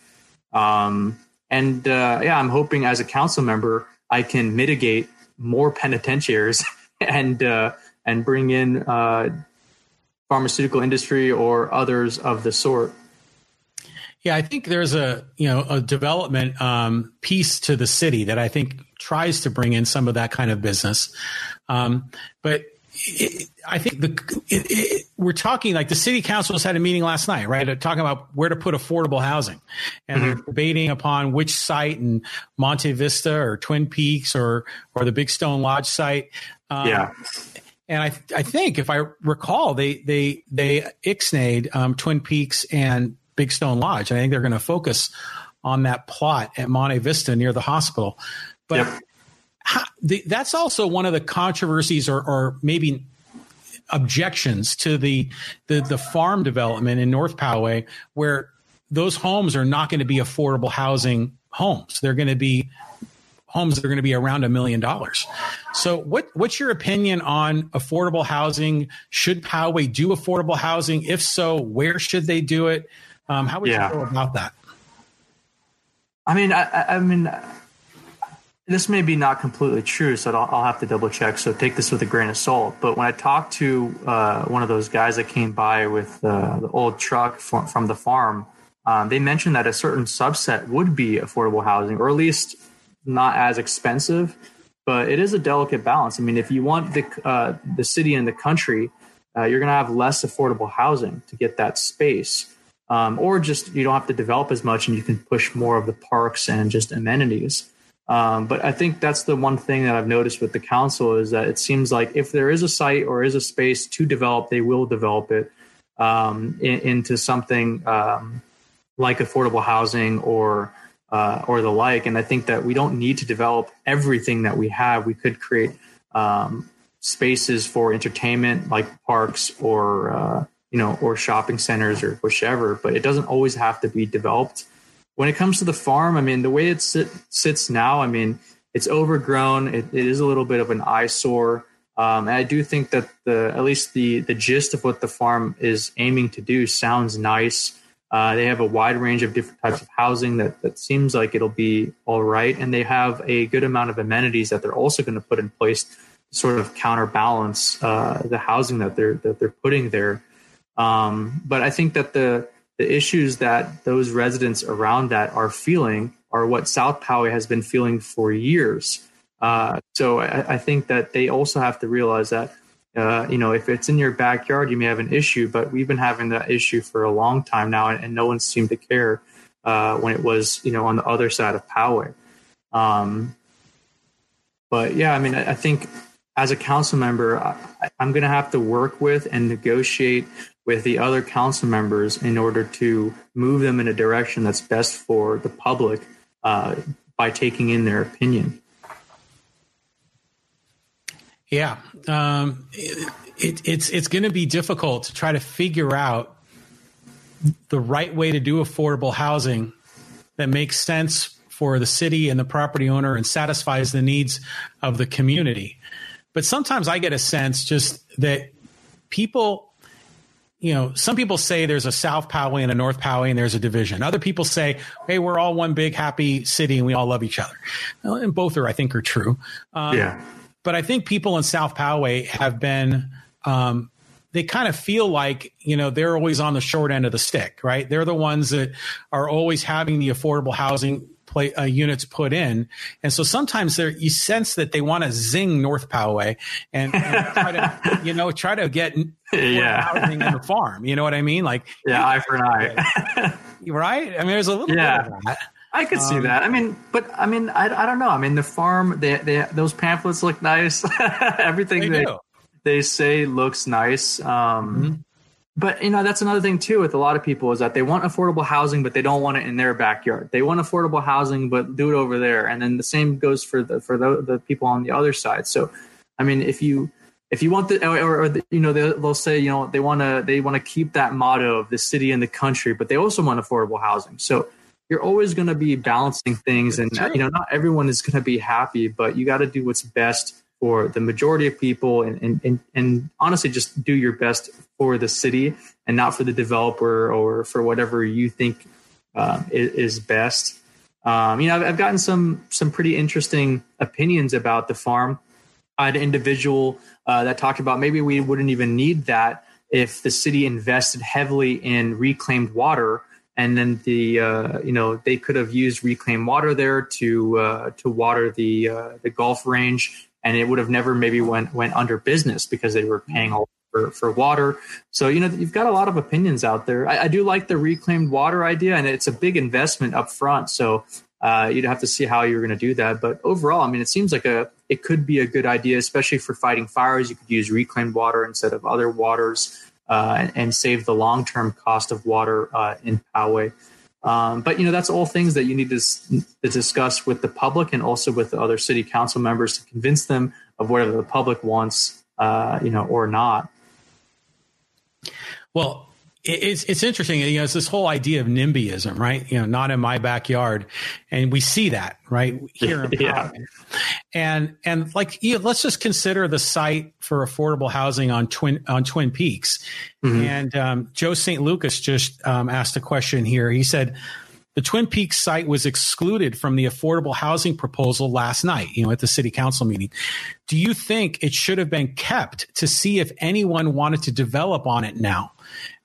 Um, and uh, yeah, I'm hoping as a council member, I can mitigate more penitentiaries and uh, and bring in uh, pharmaceutical industry or others of the sort. Yeah, I think there's a you know a development um, piece to the city that I think tries to bring in some of that kind of business, um, but it, I think the it, we're talking like the city council has had a meeting last night, right? They're talking about where to put affordable housing, and mm-hmm. they're debating upon which site in Monte Vista or Twin Peaks or or the Big Stone Lodge site. Um, yeah. And I, I think if I recall, they they they ixnayed um, Twin Peaks and Big Stone Lodge. I think they're going to focus on that plot at Monte Vista near the hospital. But yep. That's also one of the controversies, or, or maybe objections to the, the the farm development in North Poway, where those homes are not going to be affordable housing homes. They're going to be homes that are going to be around a million dollars. So, what what's your opinion on affordable housing? Should Poway do affordable housing? If so, where should they do it? Um, how would yeah. you go about that? I mean, I, I, mean, this may be not completely true, so I'll, I'll, have to double check. So take this with a grain of salt. But when I talked to uh, one of those guys that came by with uh, the old truck from, from the farm, um, they mentioned that a certain subset would be affordable housing, or at least not as expensive, but it is a delicate balance. I mean, if you want the uh, the city and the country, uh, you're going to have less affordable housing to get that space, um, or just you don't have to develop as much, and you can push more of the parks and just amenities. Um, but I think that's the one thing that I've noticed with the council is that it seems like if there is a site or is a space to develop, they will develop it um, in, into something um, like affordable housing or uh, or the like. And I think that we don't need to develop everything that we have. We could create um, spaces for entertainment, like parks or uh, you know, or shopping centers or whichever. But it doesn't always have to be developed. When it comes to the farm, I mean, the way it sit, sits now, I mean, it's overgrown. It, it is a little bit of an eyesore. Um, and I do think that the at least the the gist of what the farm is aiming to do sounds nice. Uh, they have a wide range of different types of housing that, that seems like it'll be all right. And they have a good amount of amenities that they're also going to put in place to sort of counterbalance uh, the housing that they're that they're putting there. Um, but I think that the the issues that those residents around that are feeling are what South Poway has been feeling for years. Uh, so I, I think that they also have to realize that uh, you know, if it's in your backyard, you may have an issue, but we've been having that issue for a long time now, and, and no one seemed to care uh, when it was, you know, on the other side of Poway. Um, but yeah, I mean, I, I, think as a council member, I, I'm going to have to work with and negotiate with the other council members in order to move them in a direction that's best for the public uh, by taking in their opinion. Yeah, um, it, it, it's it's going to be difficult to try to figure out the right way to do affordable housing that makes sense for the city and the property owner and satisfies the needs of the community. But sometimes I get a sense just that people, you know, some people say there's a South Poway and a North Poway and there's a division. Other people say, hey, we're all one big happy city and we all love each other. And both are, I think, are true. Um, yeah. But I think people in South Poway have been, um, they kind of feel like, you know, they're always on the short end of the stick, right? They're the ones that are always having the affordable housing play, uh, units put in. And so sometimes there, you sense that they want to zing North Poway and, and try to, you know, try to get yeah. housing in the farm. You know what I mean? Like, yeah, eye for an eye. right? I mean, there's a little yeah. bit of that. I could see um, that. I mean, but I mean, I, I don't know. I mean, the farm, they, they those pamphlets look nice. Everything they, they they say looks nice. Um, mm-hmm. But you know that's another thing too with a lot of people is that they want affordable housing, but they don't want it in their backyard. They want affordable housing, but do it over there. And then the same goes for the for the, the people on the other side. So, I mean, if you if you want the or, or the, you know they'll, they'll say you know they want to they want to keep that motto of the city and the country, but they also want affordable housing. So you're always going to be balancing things, and you know not everyone is going to be happy, but you got to do what's best for the majority of people and, and, and, and, honestly just do your best for the city and not for the developer or for whatever you think uh, is, best. Um, you know I've, I've, gotten some some pretty interesting opinions about the farm. I had an individual uh, that talked about maybe we wouldn't even need that if the city invested heavily in reclaimed water and then the uh, you know they could have used reclaimed water there to uh, to water the uh, the golf range and it would have never maybe went went under business because they were paying all for, for water. So you know you've got a lot of opinions out there. I, I do like the reclaimed water idea, and it's a big investment up front. So uh, you'd have to see how you're going to do that. But overall, I mean, it seems like a it could be a good idea, especially for fighting fires. You could use reclaimed water instead of other waters, uh, and, and, save the long term cost of water uh, in Poway. Um, but you know that's all things that you need to, to, discuss with the public and also with the other city council members to convince them of whatever the public wants, uh, you know, or not. Well, it's it's interesting. You know, it's this whole idea of NIMBYism, right? You know, not in my backyard, and we see that right here in yeah. And and like, you know, let's just consider the site for affordable housing on Twin on Twin Peaks. Mm-hmm. And um, Joe St. Lucas just um, asked a question here. He said. The Twin Peaks site was excluded from the affordable housing proposal last night, you know, at the city council meeting. Do you think it should have been kept to see if anyone wanted to develop on it now?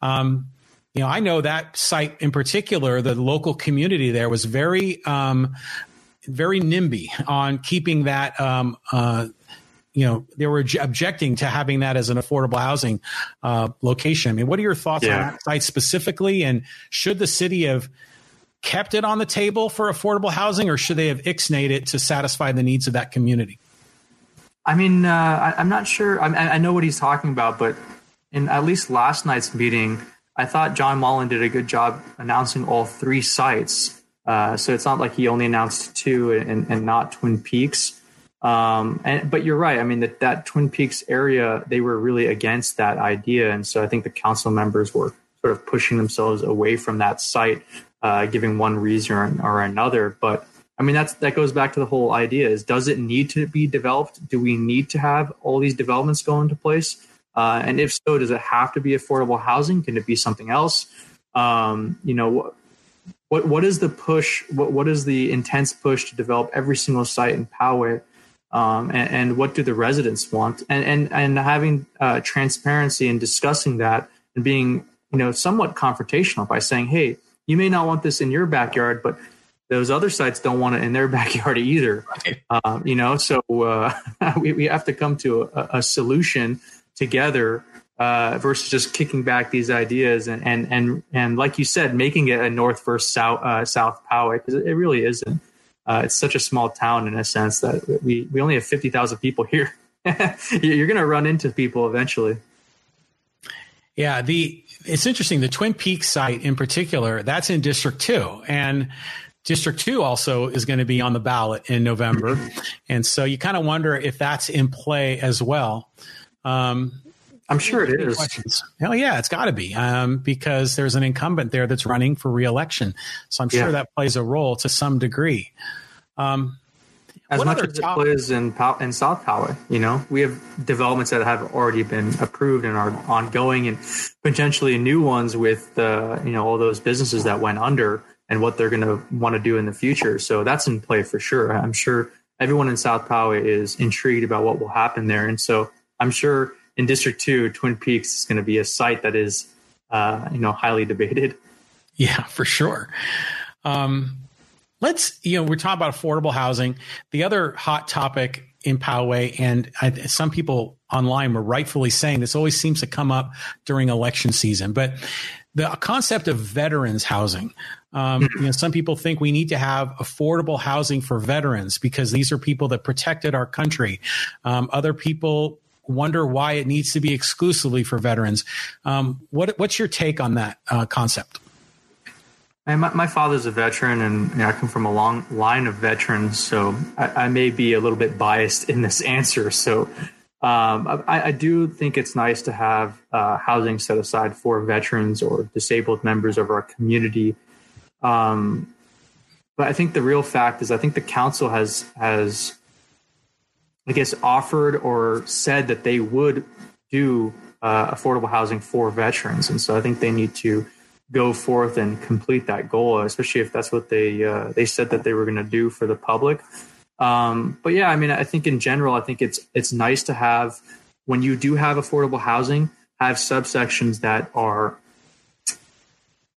Um, you know, I know that site in particular, the local community there was very, um, very NIMBY on keeping that. Um, uh, you know, they were objecting to having that as an affordable housing uh, location. I mean, what are your thoughts yeah. on that site specifically? And should the city have kept it on the table for affordable housing, or should they have ixnayed it to satisfy the needs of that community? I mean, uh, I, am not sure. I, I know what he's talking about, but in at least last night's meeting, I thought John Mullin did a good job announcing all three sites. Uh, so it's not like he only announced two and, and not Twin Peaks. Um, and but you're right. I mean that that Twin Peaks area, they were really against that idea, and so I think the council members were sort of pushing themselves away from that site, uh, giving one reason or, or another. But I mean that's that goes back to the whole idea: is does it need to be developed? Do we need to have all these developments go into place? Uh, and if so, does it have to be affordable housing? Can it be something else? Um, you know, what what is the push? What what is the intense push to develop every single site in Poway? Um, and, and, what do the residents want? And and and having uh, transparency and discussing that and being you know somewhat confrontational by saying, hey, you may not want this in your backyard, but those other sites don't want it in their backyard either. Um, you know, so uh, we, we have to come to a, a solution together uh, versus just kicking back these ideas and and and and like you said, making it a north versus south uh, South Poway because it really isn't. Uh, it's such a small town in a sense that we we only have fifty thousand people here. You're going to run into people eventually. Yeah, the it's interesting. The Twin Peaks site in particular, that's in District Two, and District 2 also is going to be on the ballot in November. And so you kind of wonder if that's in play as well. Um, I'm sure it is. Questions. Hell yeah, it's got to be um, because there's an incumbent there that's running for reelection. So I'm sure yeah. that plays a role to some degree. Um, as much as top- it plays in in South Poway, you know, we have developments that have already been approved and are ongoing, and potentially new ones with uh, you know all those businesses that went under and what they're going to want to do in the future. So that's in play for sure. I'm sure everyone in South Poway is intrigued about what will happen there, and so I'm sure in District Two, Twin Peaks is going to be a site that is, uh, you know, highly debated. Yeah, for sure. Um, let's, you know, we're talking about affordable housing. The other hot topic in Poway, and I, some people online were rightfully saying this always seems to come up during election season, but the concept of veterans housing. Um, you know, some people think we need to have affordable housing for veterans because these are people that protected our country. Um, other people wonder why it needs to be exclusively for veterans. Um, what, what's your take on that uh, concept? my, my, father's a veteran, and you know, I come from a long line of veterans, so I, I, may be a little bit biased in this answer. So um, I, I, do think it's nice to have uh, housing set aside for veterans or disabled members of our community. Um, but I think the real fact is, I think the council has has, I guess, offered or said that they would do uh, affordable housing for veterans, and so I think they need to go forth and complete that goal, especially if that's what they uh, they said that they were going to do for the public. Um, but yeah, I mean, I think in general, I think it's it's nice to have when you do have affordable housing, have subsections that are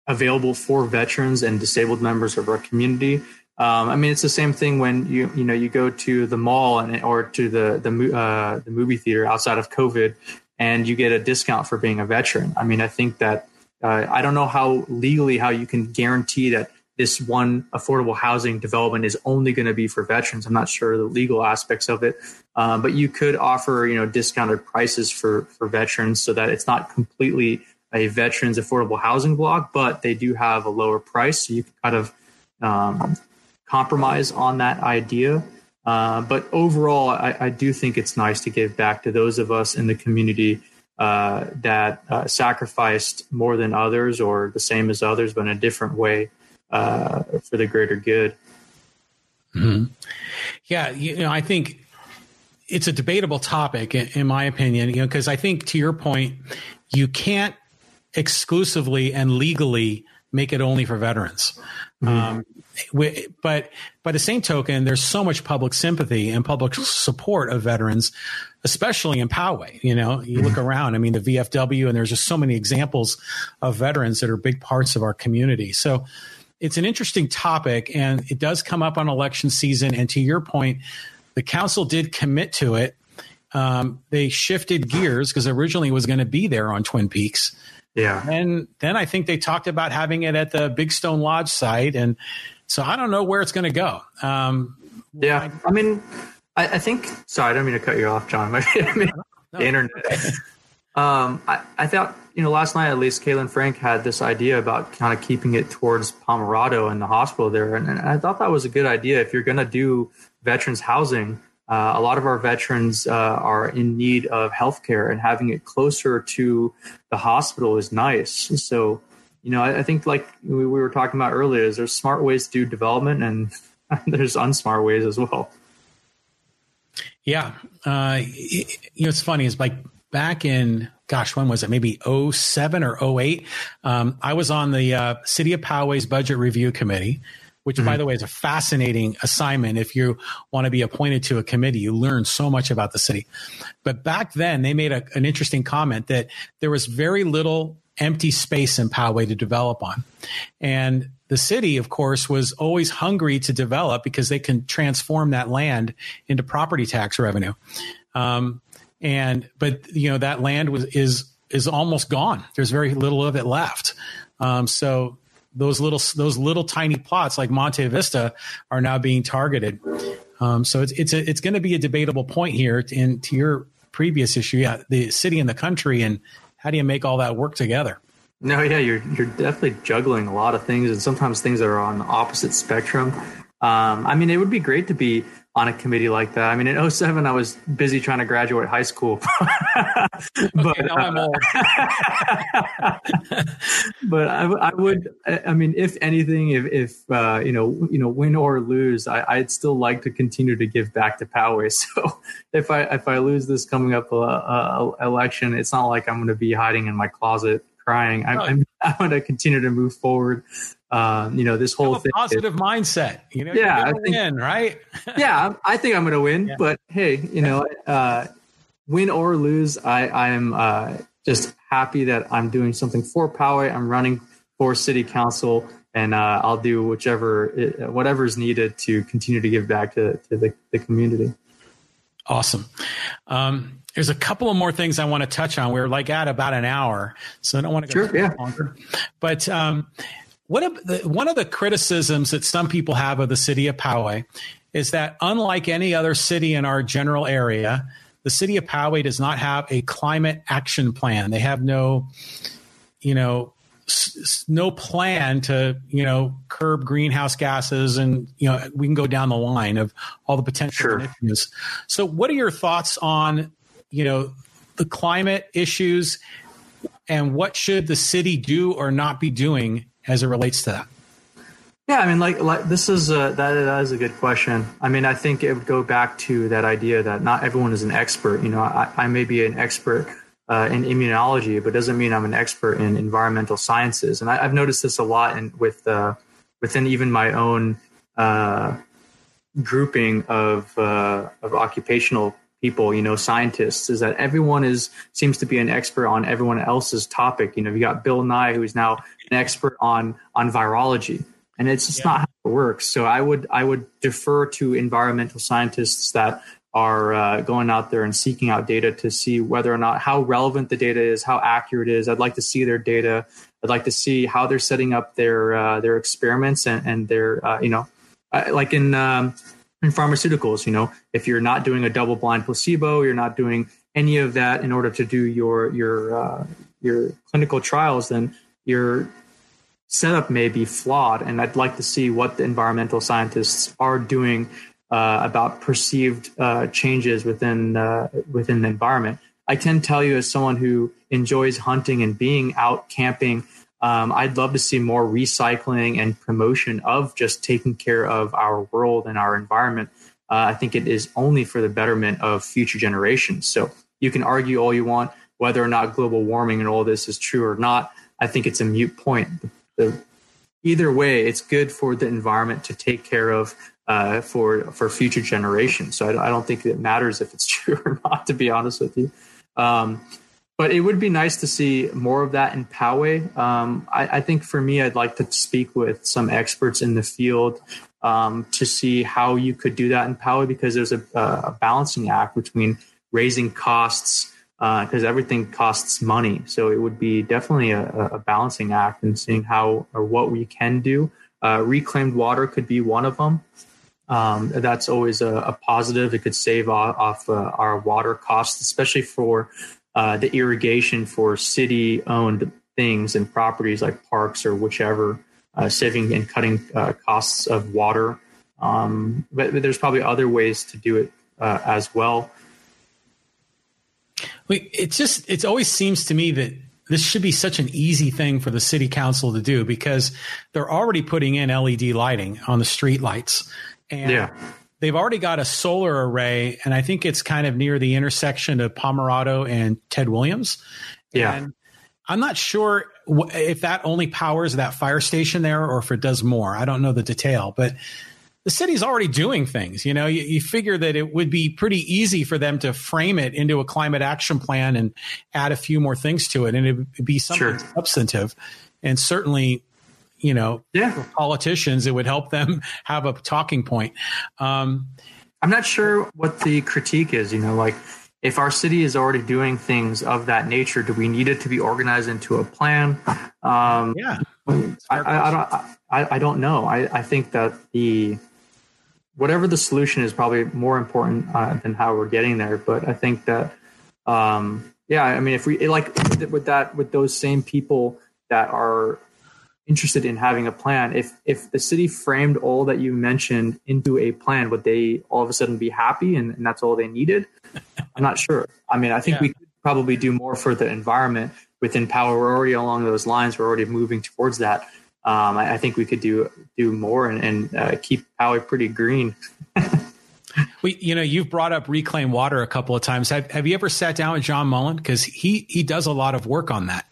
available for veterans and disabled members of our community. Um, I mean, it's the same thing when you you know you go to the mall and or to the the uh, the movie theater outside of COVID, and you get a discount for being a veteran. I mean, I think that uh, I don't know how legally how you can guarantee that this one affordable housing development is only going to be for veterans. I'm not sure the legal aspects of it, um, but you could offer you know discounted prices for for veterans so that it's not completely a veterans affordable housing block, but they do have a lower price, so you can kind of um, compromise on that idea. Uh, but overall, I, I, do think it's nice to give back to those of us in the community uh, that uh, sacrificed more than others or the same as others, but in a different way uh, for the greater good. Mm-hmm. Yeah, you know, I think it's a debatable topic, in my opinion. You know, because I think to your point, you can't exclusively and legally make it only for veterans. Mm-hmm. Um, but by the same token, there's so much public sympathy and public support of veterans, especially in Poway. You know, you look around, I mean, the VFW, and there's just so many examples of veterans that are big parts of our community. So it's an interesting topic, and it does come up on election season. And to your point, the council did commit to it. Um, they shifted gears because originally it was going to be there on Twin Peaks. Yeah. And then I think they talked about having it at the Big Stone Lodge site. And so I don't know where it's going to go. Um, yeah. I, I mean, I, I, think, sorry, I don't mean to cut you off, John. I mean, no. the internet. um, I, I thought, you know, last night at least, Caylin Frank had this idea about kind of keeping it towards Pomerado and the hospital there. And, and I thought that was a good idea. If you're going to do veterans housing, uh, a lot of our veterans uh, are in need of health care, and having it closer to the hospital is nice. So, you know, I, I think like we, we, were talking about earlier, is there's smart ways to do development, and there's unsmart ways as well. Yeah, uh, you know, it's funny. It's like back in gosh, when was it? Maybe 07 or 08. Um, I was on the uh, City of Poway's budget review committee which mm-hmm. by the way is a fascinating assignment. If you want to be appointed to a committee, you learn so much about the city. But back then they made a, an interesting comment that there was very little empty space in Poway to develop on. And the city, of course, was always hungry to develop because they can transform that land into property tax revenue. Um, and but you know that land was is is almost gone. There's very little of it left. Um, so those little those little tiny plots like Monte Vista are now being targeted. Um, so it's it's a, it's going to be a debatable point here. In to your previous issue, yeah, the city and the country, and how do you make all that work together? No, yeah, you're you're definitely juggling a lot of things, and sometimes things that are on the opposite spectrum. Um, I mean, it would be great to be on a committee like that. I mean, in 07, I was busy trying to graduate high school. but okay, I'm old. but I, I, would, I mean, if anything, if, if uh, you know, you know, win or lose, I, would still like to continue to give back to Poway. So if I if I lose this coming up uh, uh, election, it's not like I'm going to be hiding in my closet crying. I'm, I'm, I'm going to continue to move forward um, you know, this whole thing. Positive is, mindset. You know, yeah, I think, win, right? yeah, I think I'm going to win. Yeah. But hey, you know, uh, win or lose, I I'm uh, just happy that I'm doing something for Poway. I'm running for city council, and uh, I'll do whichever whatever is needed to continue to give back to, to the, the community. Awesome. Um, there's a couple of more things I want to touch on. We're like at about an hour, so I don't want to go sure, yeah. longer. But um, one of the, one of the criticisms that some people have of the city of Poway is that unlike any other city in our general area, the city of Poway does not have a climate action plan. They have no, you know, s- no plan to you know curb greenhouse gases and you know we can go down the line of all the potential sure. so what are your thoughts on you know the climate issues and what should the city do or not be doing as it relates to that yeah i mean like, like this is a, that, that is a good question i mean i think it would go back to that idea that not everyone is an expert you know i, I may be an expert uh, in immunology, but doesn't mean I'm an expert in environmental sciences. And I, have noticed this a lot in, with uh, within even my own uh, grouping of uh, of occupational people, you know, scientists, is that everyone is seems to be an expert on everyone else's topic. You know, you got Bill Nye, who's now an expert on on virology, and it's just yeah. not how it works. So I would I would defer to environmental scientists that are uh, going out there and seeking out data to see whether or not how relevant the data is, how accurate it is. I'd like to see their data. I'd like to see how they're setting up their uh, their experiments and, and their uh, you know uh, like in um, in pharmaceuticals. You know, if you're not doing a double blind placebo, you're not doing any of that in order to do your your uh, your clinical trials, then your setup may be flawed. And I'd like to see what the environmental scientists are doing uh, about perceived uh, changes within uh, within the environment. I can tell you, as someone who enjoys hunting and being out camping, um, I'd love to see more recycling and promotion of just taking care of our world and our environment. Uh, I think it is only for the betterment of future generations. So you can argue all you want whether or not global warming and all this is true or not. I think it's a mute point. The, either way, it's good for the environment to take care of uh, for for future generations. So I, I, don't think it matters if it's true or not, to be honest with you. Um, but it would be nice to see more of that in Poway. Um, I, I, think for me, I'd like to speak with some experts in the field um, to see how you could do that in Poway because there's a, a balancing act between raising costs because uh, everything costs money. So it would be definitely a, a, balancing act and seeing how or what we can do. Uh, reclaimed water could be one of them. Um, that's always a, a, positive. It could save off, off uh, our water costs, especially for uh, the irrigation for city owned things and properties like parks or whichever, uh, saving and cutting uh, costs of water. Um, but, but, there's probably other ways to do it as well. It just it always seems to me that this should be such an easy thing for the city council to do because they're already putting in LED lighting on the street lights. And yeah. they've already got a solar array, and I think it's kind of near the intersection of Pomerado and Ted Williams. Yeah. And I'm not sure if that only powers that fire station there or if it does more. I don't know the detail, but the city's already doing things. You know, you, you, figure that it would be pretty easy for them to frame it into a climate action plan and add a few more things to it, and it would be something sure. substantive. And certainly, you know, yeah. politicians, it would help them have a talking point. Um, I'm not sure what the critique is. You know, like if our city is already doing things of that nature, do we need it to be organized into a plan? Um, yeah, I, I, I, don't. I, I don't know. I, I think that the whatever the solution is probably more important uh, than how we're getting there. But I think that, um, yeah, I mean, if we like with that with those same people that are interested in having a plan if if the city framed all that you mentioned into a plan would they all of a sudden be happy and, and that's all they needed i'm not sure i mean i think yeah. we could probably do more for the environment within Poway we're already along those lines we're already moving towards that um, I, I, think we could do do more and, and uh, keep Poway pretty green We, you know, you've brought up reclaim water a couple of times. Have, have you ever sat down with John Mullin? Because he he does a lot of work on that.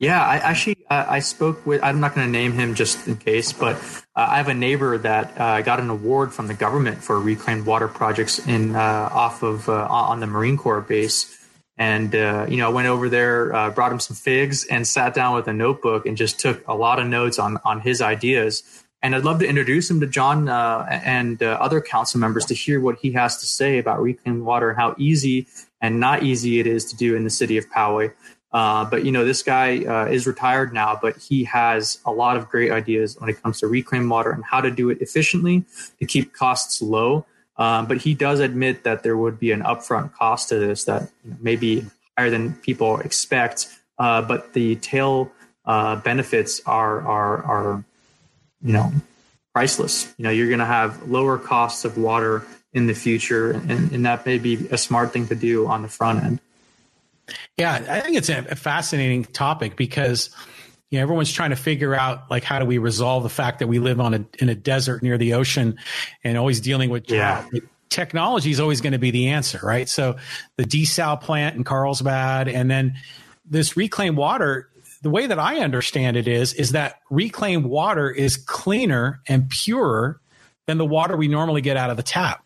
Yeah, I actually uh, I spoke with. I'm not going to name him just in case, but uh, I have a neighbor that uh, got an award from the government for reclaimed water projects in uh, off of uh, on the Marine Corps base. And uh, you know, I went over there, brought him some figs, and sat down with a notebook and just took a lot of notes on on his ideas. And I'd love to introduce him to John and other council members to hear what he has to say about reclaimed water and how easy and not easy it is to do in the city of Poway. Uh, but you know, this guy uh, is retired now, but he has a lot of great ideas when it comes to reclaim water and how to do it efficiently to keep costs low. Um, but he does admit that there would be an upfront cost to this that may be higher than people expect. Uh, but the tail uh, benefits are are are you know priceless. You know, you're going to have lower costs of water in the future, and, and that may be a smart thing to do on the front end. Yeah, I think it's a fascinating topic because you know, everyone's trying to figure out like how do we resolve the fact that we live on a in a desert near the ocean and always dealing with. Yeah. Technology is always going to be the answer, right? So the desal plant in Carlsbad, and then this reclaimed water. The way that I understand it is is that reclaimed water is cleaner and purer than the water we normally get out of the tap.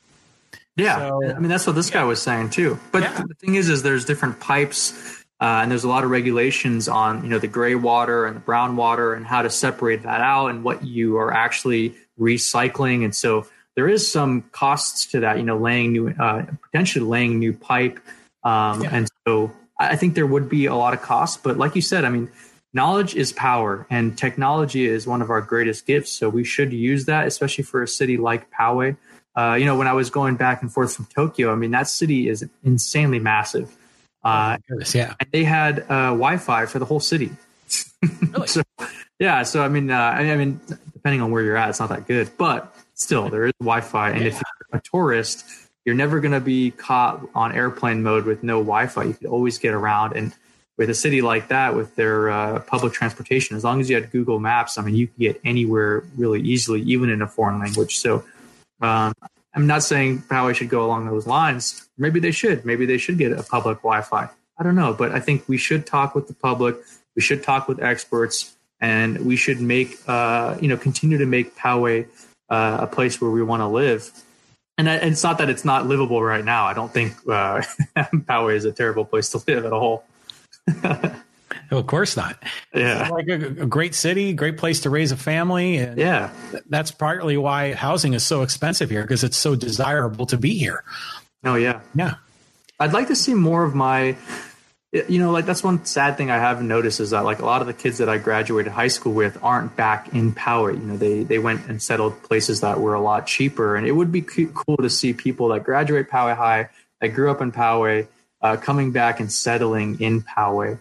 Yeah, so, I mean that's what this yeah. guy was saying too. But yeah. the thing is, is there's different pipes, uh, and there's a lot of regulations on you know the gray water and the brown water and how to separate that out and what you are actually recycling. And so there is some costs to that. You know, laying new, uh, potentially laying new pipe, um, yeah. and so I think there would be a lot of costs. But like you said, I mean, knowledge is power, and technology is one of our greatest gifts. So we should use that, especially for a city like Poway uh, you know, when I was going back and forth from Tokyo, I mean, that city is insanely massive. Uh, oh yeah. And they had uh, Wi-Fi for the whole city. Really? so, yeah. So I mean, uh, I, mean, depending on where you're at, it's not that good, but still, there is Wi-Fi. And yeah. if you're a tourist, you're never going to be caught on airplane mode with no Wi-Fi. You could always get around. And with a city like that, with their uh, public transportation, as long as you had Google Maps, I mean, you could get anywhere really easily, even in a foreign language. So um, I'm not saying Poway should go along those lines. Maybe they should. Maybe they should get a public Wi-Fi. I don't know, but I think we should talk with the public. We should talk with experts, and we should make uh, you know continue to make Poway uh, a place where we want to live. And, and, it's not that it's not livable right now. I don't think uh, Poway is a terrible place to live at all. of course not. Yeah, like a, a, great city, great place to raise a family. And yeah, that's partly why housing is so expensive here because it's so desirable to be here. Oh yeah, yeah. I'd like to see more of my. You know, like that's one sad thing I have noticed is that like a lot of the kids that I graduated high school with aren't back in Poway. You know, they they went and settled places that were a lot cheaper, and it would be cool to see people that graduate Poway High that grew up in Poway uh, coming back and settling in Poway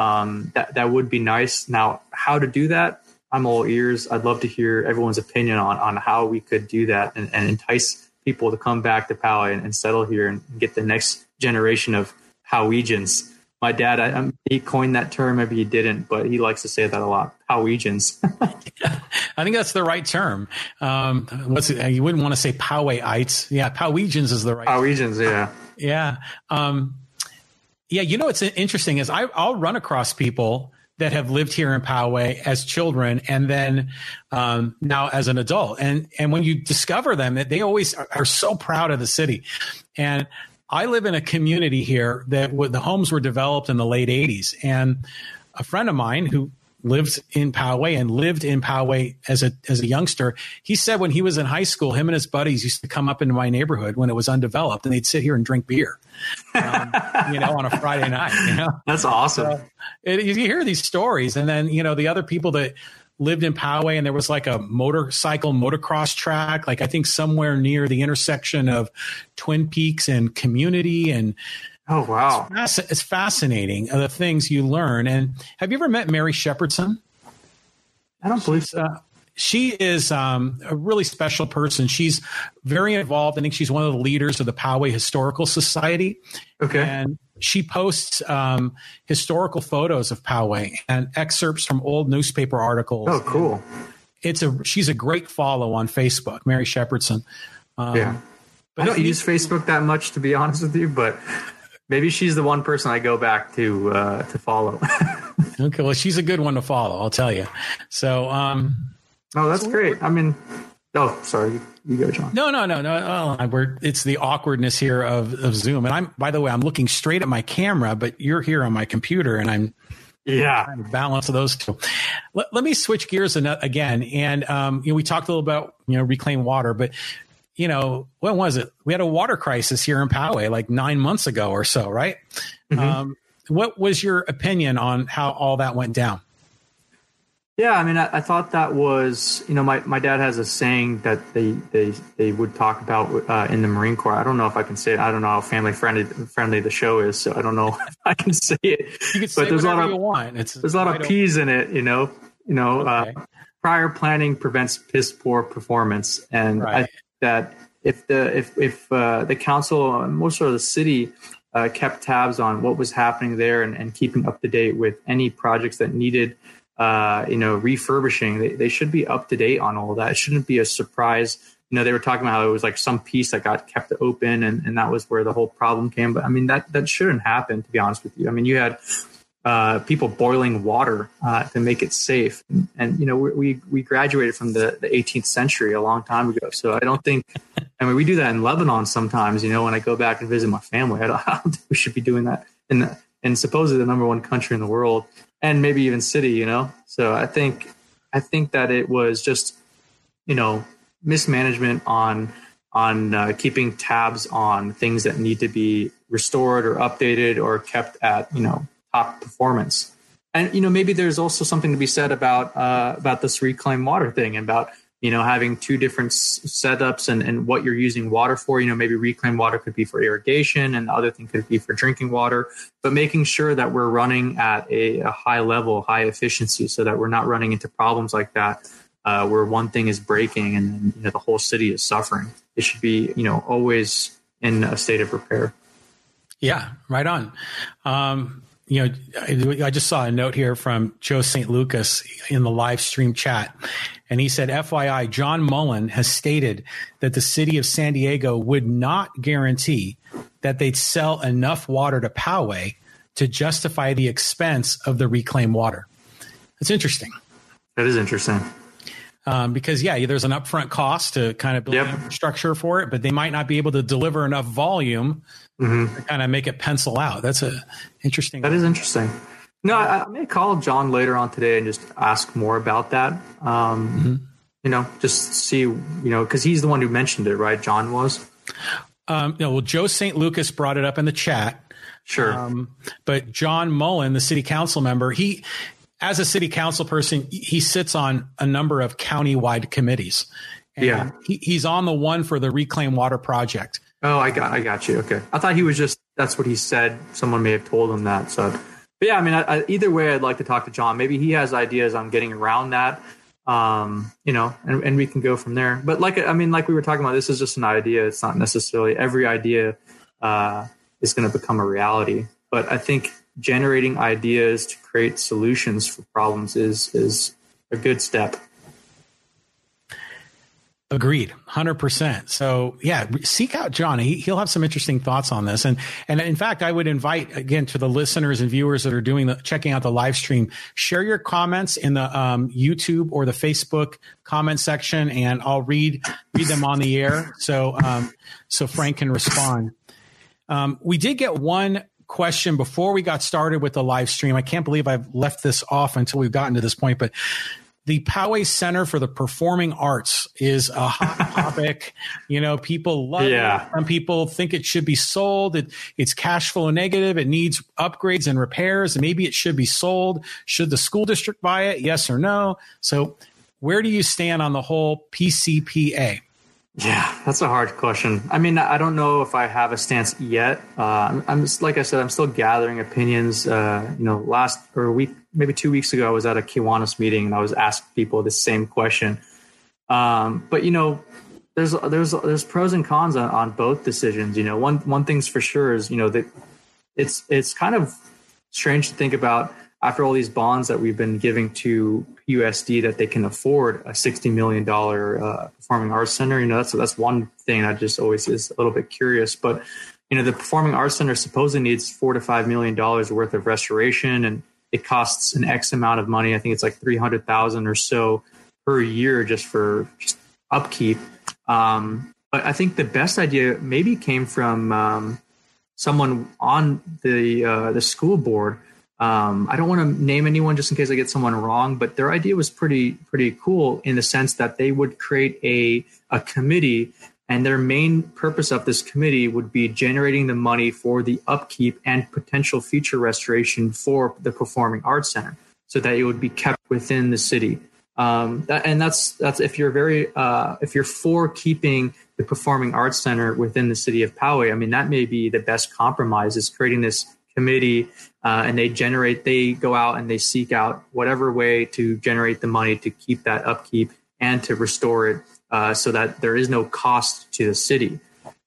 um, that that would be nice. Now, how to do that? I'm all ears. I'd love to hear everyone's opinion on on how we could do that and, and entice people to come back to Poway and, and, settle here and get the next generation of Powegians. My dad, I, I, he coined that term. Maybe he didn't, but he likes to say that a lot. Powegians. I think that's the right term. Um, what's it? You wouldn't want to say Powayites. Yeah, Powegians is the right. Powegians, yeah, yeah. Um, yeah, you know what's interesting is I, will run across people that have lived here in Poway as children and then um, now as an adult, and and when you discover them, that they always are, are so proud of the city. And I live in a community here that the homes were developed in the late '80s, and a friend of mine who lived in Poway and lived in Poway as a as a youngster. He said when he was in high school, him and his buddies used to come up into my neighborhood when it was undeveloped, and they'd sit here and drink beer, um, you know, on a Friday night. You know, that's awesome. So it, you hear these stories, and then you know the other people that lived in Poway, and there was like a motorcycle motocross track, like I think somewhere near the intersection of Twin Peaks and Community, and Oh wow, it's, it's fascinating uh, the things you learn. And have you ever met Mary Shepherdson? I don't believe so. Uh, she is um, a really special person. She's very involved. I think she's one of the leaders of the Poway Historical Society. Okay. And she posts um, historical photos of Poway and excerpts from old newspaper articles. Oh, cool. It's a she's a great follow on Facebook, Mary Shepherdson. Um, yeah. I don't use Facebook that much, to be honest with you, but Maybe she's the one person I go back to uh, to follow. okay, well, she's a good one to follow. I'll tell you. So, um, oh, that's so great. I mean, oh, sorry, you go, John. No, no, no, no. Oh, we're, it's the awkwardness here of of Zoom, and I'm. By the way, I'm looking straight at my camera, but you're here on my computer, and I'm yeah balance of those two let, let me switch gears again and um, you know we talked a little about you know reclaim water but you know, when was it? We had a water crisis here in Poway like nine months ago or so, right? Mm-hmm. Um, what was your opinion on how all that went down? Yeah, I mean, I, I, thought that was, you know, my, my dad has a saying that they they, they would talk about uh, in the Marine Corps. I don't know if I can say it. I don't know how family friendly friendly the show is, so I don't know if I can say it. You can say but there's a lot of, you want. It's there's a lot of P's in it, you know. You know, uh, okay. uh, prior planning prevents piss poor performance, and right. I that if the if if uh, the council, most of the city, uh, kept tabs on what was happening there and, and keeping up to date with any projects that needed uh, you know, refurbishing, they, they should be up to date on all that. It shouldn't be a surprise. You know, they were talking about how it was like some piece that got kept open and, and that was where the whole problem came. But I mean, that, that shouldn't happen, to be honest with you. I mean, you had uh, people boiling water uh, to make it safe. And, and you know, we, we graduated from the, the 18th century a long time ago. So I don't think, I mean, we do that in Lebanon sometimes, you know, when I go back and visit my family, I don't, I don't think we should be doing that in, in supposedly the number one country in the world and maybe even city, you know. So I think I think that it was just you know mismanagement on on uh, keeping tabs on things that need to be restored or updated or kept at you know top performance. And you know maybe there's also something to be said about uh, about this reclaimed water thing and about you know having two different s- setups and, and what you're using water for. You know maybe reclaimed water could be for irrigation and the other thing could be for drinking water. But making sure that we're running at a, a high level high efficiency so that we're not running into problems like that uh, where one thing is breaking and then you know, the whole city is suffering. It should be you know always in a state of repair. Yeah right on. Um, you know, I just saw a note here from Joe St. Lucas in the live stream chat. And he said, FYI, John Mullin has stated that the city of San Diego would not guarantee that they'd sell enough water to Poway to justify the expense of the reclaimed water. That's interesting. That is interesting. Um, because yeah, there's an upfront cost to kind of build yep. infrastructure for it, but they might not be able to deliver enough volume mm-hmm. to kind of make it pencil out. That's a interesting. That is interesting. No, I, I, may call John later on today and just ask more about that. Um, mm-hmm. You know, just see, you know, because he's the one who mentioned it, right? John was. Um, no, well, Joe St. Lucas brought it up in the chat. Sure. Um, but John Mullin, the city council member, he, as a city council person, he sits on a number of county-wide committees. yeah. He, he's on the one for the Reclaim Water Project. Oh, I got, I got you. Okay, I thought he was just that's what he said. Someone may have told him that. So, but yeah, I mean, I, I, either way, I'd like to talk to John. Maybe he has ideas on getting around that. Um, you know, and, and we can go from there. But like, I mean, like we were talking about, this is just an idea. It's not necessarily every idea uh, is going to become a reality. But I think generating ideas to create solutions for problems is is a good step. Agreed, hundred percent. So yeah, seek out John. He, will have some interesting thoughts on this. And and in fact, I would invite again to the listeners and viewers that are doing the checking out the live stream, share your comments in the um, YouTube or the Facebook comment section, and I'll read read them on the air. So um, so Frank can respond. Um, we did get one question before we got started with the live stream. I can't believe I've left this off until we've gotten to this point, but the Poway Center for the Performing Arts is a hot topic. You know, people love yeah. it. Some people think it should be sold. It, it's cash flow negative. It needs upgrades and repairs. Maybe it should be sold. Should the school district buy it? Yes or no? So, where do you stand on the whole PCPA? Yeah, that's a hard question. I mean, I don't know if I have a stance yet. Uh, I'm, I'm just, like I said, I'm still gathering opinions. Uh, you know, last or a week, maybe two weeks ago, I was at a Kiwanis meeting and I was asked people the same question. Um, but you know, there's there's there's pros and cons on, on both decisions. You know, one one thing's for sure is you know that it's it's kind of strange to think about after all these bonds that we've been giving to USD that they can afford a $60 million uh, performing arts center. You know, that's, that's one thing that just always is a little bit curious, but you know, the performing arts center supposedly needs four to $5 million worth of restoration and it costs an X amount of money. I think it's like 300,000 or so per year just for just upkeep. Um, but I think the best idea maybe came from um, someone on the uh, the school board um, I don't want to name anyone just in case I get someone wrong, but their idea was pretty pretty cool in the sense that they would create a a committee, and their main purpose of this committee would be generating the money for the upkeep and potential future restoration for the Performing Arts Center. so that it would be kept within the city. Um, that, and that's that's if you're very uh, if you're for keeping the performing arts center within the city of Poway. I mean, that may be the best compromise is creating this committee, uh, and they generate they go out and they seek out whatever way to generate the money to keep that upkeep and to restore it uh, so that there is no cost to the city.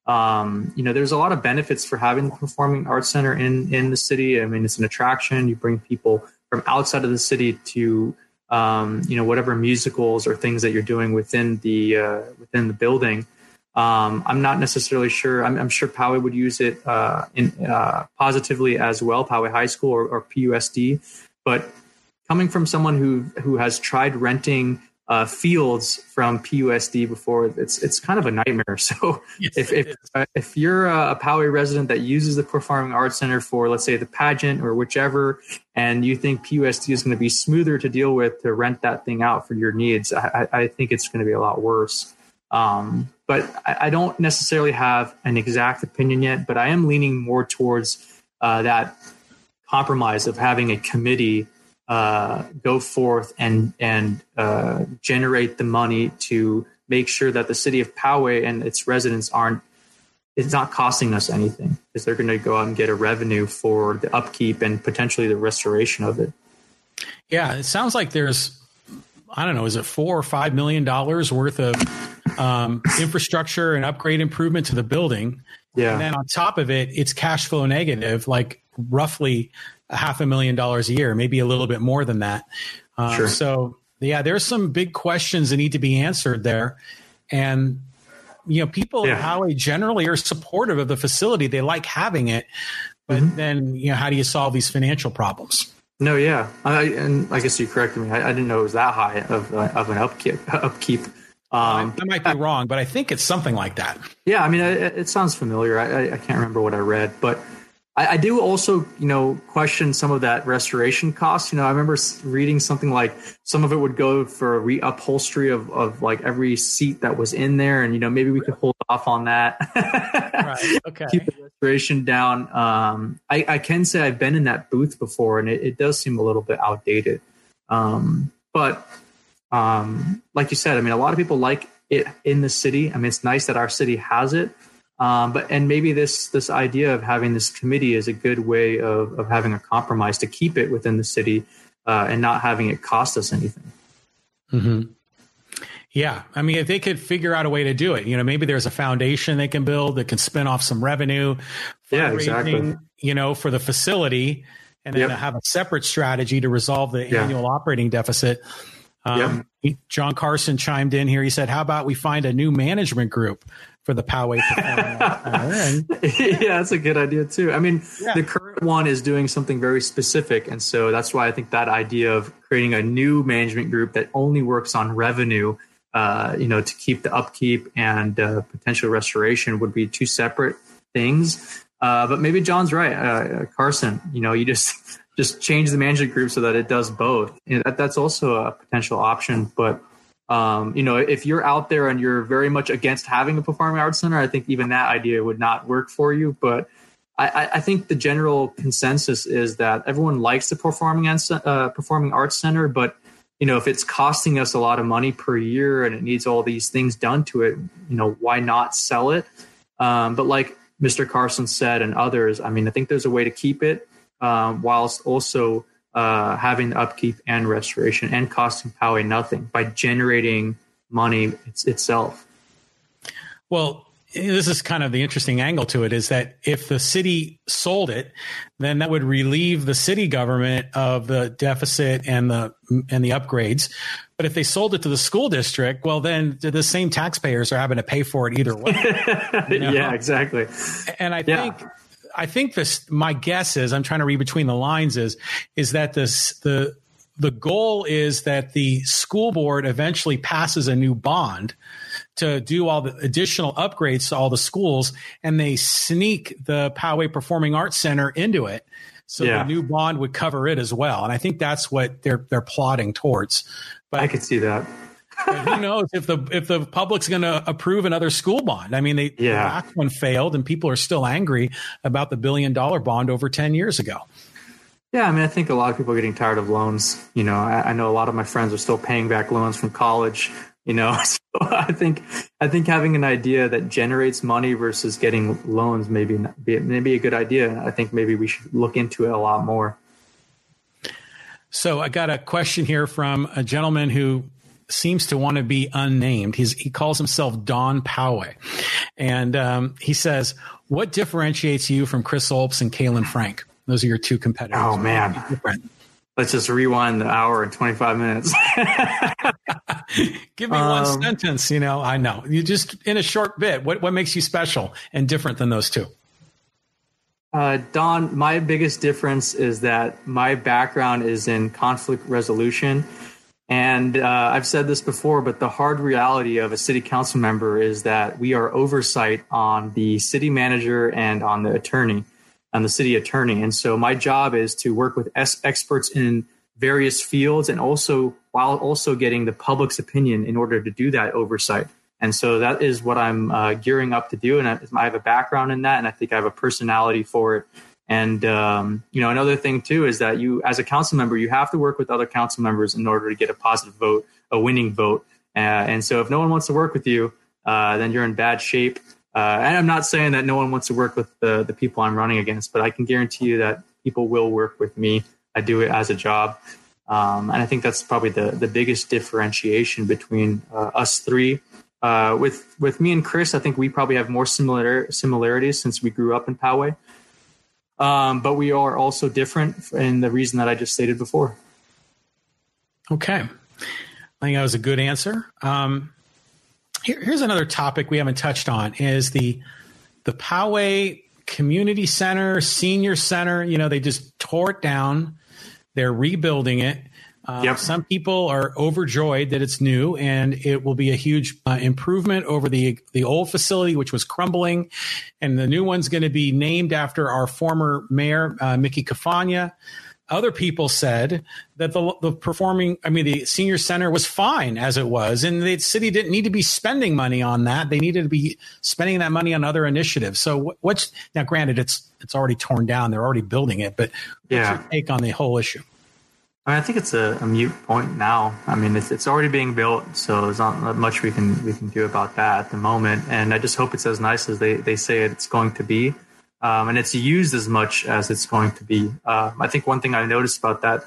Um, you know, there's a lot of benefits for having the Performing Arts Center in in the city. I mean, it's an attraction. You bring people from outside of the city to um, you know whatever musicals or things that you're doing within the uh, within the building. Um, I'm not necessarily sure. I'm, I'm sure Poway would use it uh, in, uh, positively as well, Poway High School or, or PUSD. But coming from someone who who has tried renting uh, fields from PUSD before. It's it's kind of a nightmare. So yes, if if, uh, if you're a, Poway resident that uses the Performing Arts Center for let's say the pageant or whichever, and you think PUSD is going to be smoother to deal with to rent that thing out for your needs, I, I think it's going to be a lot worse. Um, but I, I, don't necessarily have an exact opinion yet. But I am leaning more towards uh, that compromise of having a committee uh, go forth and and uh, generate the money to make sure that the city of Poway and its residents aren't it's not costing us anything because they're going to go out and get a revenue for the upkeep and potentially the restoration of it. Yeah, it sounds like there's I don't know, is it four or five million dollars worth of um, infrastructure and upgrade improvement to the building? Yeah, and then on top of it, it's cash flow negative, like roughly a half a million dollars a year, maybe a little bit more than that. Uh, sure. So yeah, there's some big questions that need to be answered there, and you know, people yeah. in Poway generally are supportive of the facility. They like having it, but mm-hmm. then you know, how do you solve these financial problems? No, yeah, I, and I guess you corrected me. I, I didn't know it was that high of uh, of an upkeep. Upkeep. Um, I might be wrong, but I think it's something like that. Yeah, I mean, it, it sounds familiar. I, I, can't remember what I read, but I, I, do also, you know, question some of that restoration cost. You know, I remember reading something like some of it would go for a reupholstery of, of like every seat that was in there, and you know, maybe we could hold off on that. right. Okay. Keep the restoration down. Um, I, I, can say I've been in that booth before, and it, it does seem a little bit outdated. Um, but um, like you said, I mean, a lot of people like it in the city. I mean, it's nice that our city has it. Um, but and maybe this this idea of having this committee is a good way of, of having a compromise to keep it within the city uh, and not having it cost us anything. Mm-hmm. Yeah, I mean, if they could figure out a way to do it, you know, maybe there's a foundation they can build that can spin off some revenue. Yeah, exactly. You know, for the facility, and then yep. have a separate strategy to resolve the yeah. annual operating deficit. Um, yep. John Carson chimed in here. He said, "How about we find a new management group for the Poway yeah, that's a good idea too. I mean, yeah. the current one is doing something very specific, and so that's why I think that idea of creating a new management group that only works on revenue, uh, you know, to keep the upkeep and uh, potential restoration would be two separate things. Uh, but maybe John's right, uh, Carson. You know, you just just change the management group so that it does both. That, that's also a potential option, but um, you know, if you're out there and you're very much against having a performing arts center, I think even that idea would not work for you. But I, I think the general consensus is that everyone likes the performing uh, performing arts center, but you know, if it's costing us a lot of money per year and it needs all these things done to it, you know, why not sell it? Um, but like Mr. Carson said and others, I mean, I think there's a way to keep it um, whilst also uh, having the upkeep and restoration and costing Poway nothing by generating money it's, itself. Well, this is kind of the interesting angle to it is that if the city sold it, then that would relieve the city government of the deficit and the and the upgrades. But if they sold it to the school district, well, then the same taxpayers are having to pay for it either way. You know? yeah, exactly. And I yeah. think I think this. My guess is I'm trying to read between the lines. Is is that this the the goal is that the school board eventually passes a new bond to do all the additional upgrades to all the schools, and they sneak the Poway Performing Arts Center into it. So yeah. the new bond would cover it as well, and I think that's what they're they're plotting towards. But I could see that who knows if the if the public's going to approve another school bond? I mean, they, yeah. the last one failed, and people are still angry about the billion dollar bond over ten years ago. Yeah, I mean, I think a lot of people are getting tired of loans. You know, I, I know a lot of my friends are still paying back loans from college. You know, so I think I think having an idea that generates money versus getting loans maybe be maybe a good idea. I think maybe we should look into it a lot more. So I got a question here from a gentleman who seems to want to be unnamed. He's, he calls himself Don Poway. And um, he says, What differentiates you from Chris Olps and Caylin Frank? Those are your two competitors. Oh, man. Let's just rewind the hour and 25 minutes. Give me um, one sentence. You know, I know. You just, in a short bit, what, what makes you special and different than those two? Uh, Don, my biggest difference is that my background is in conflict resolution and uh, I've said this before, but the hard reality of a city council member is that we are oversight on the city manager and on the attorney, on the city attorney. And so my job is to work with experts in various fields and also while also getting the public's opinion in order to do that oversight. And so that is what I'm uh, gearing up to do. And I, I have a background in that, and I think I have a personality for it. And um, you know, another thing too is that you, as a council member, you have to work with other council members in order to get a positive vote, a winning vote. Uh, and so, if no one wants to work with you, uh, then you're in bad shape. Uh, and I'm not saying that no one wants to work with the the people I'm running against, but I can guarantee you that people will work with me. I do it as a job, um, and I think that's probably the the biggest differentiation between uh, us three. Uh, with with me and Chris, I think we probably have more similar similarities since we grew up in Poway. Um, but we are also different in the reason that I just stated before. Okay. I think that was a good answer. Um, here, here's another topic we haven't touched on is the the Poway Community Center, Senior Center. You know, they just tore it down. They're rebuilding it. Uh, yep. Some people are overjoyed that it's new and it will be a huge uh, improvement over the the old facility, which was crumbling, and the new one's going to be named after our former mayor, uh, Mickey Cafagna. Other people said that the, the performing, I mean, the senior center was fine as it was, and the city didn't need to be spending money on that. They needed to be spending that money on other initiatives. So, what's now? Granted, it's it's already torn down; they're already building it. But yeah. what's your take on the whole issue? I, mean, I think it's a, a, mute point now. I mean, it's, it's already being built, so there's not much we can we can do about that at the moment. And I just hope it's as nice as they, they say it's going to be, um, and it's used as much as it's going to be. Uh, I think one thing I noticed about that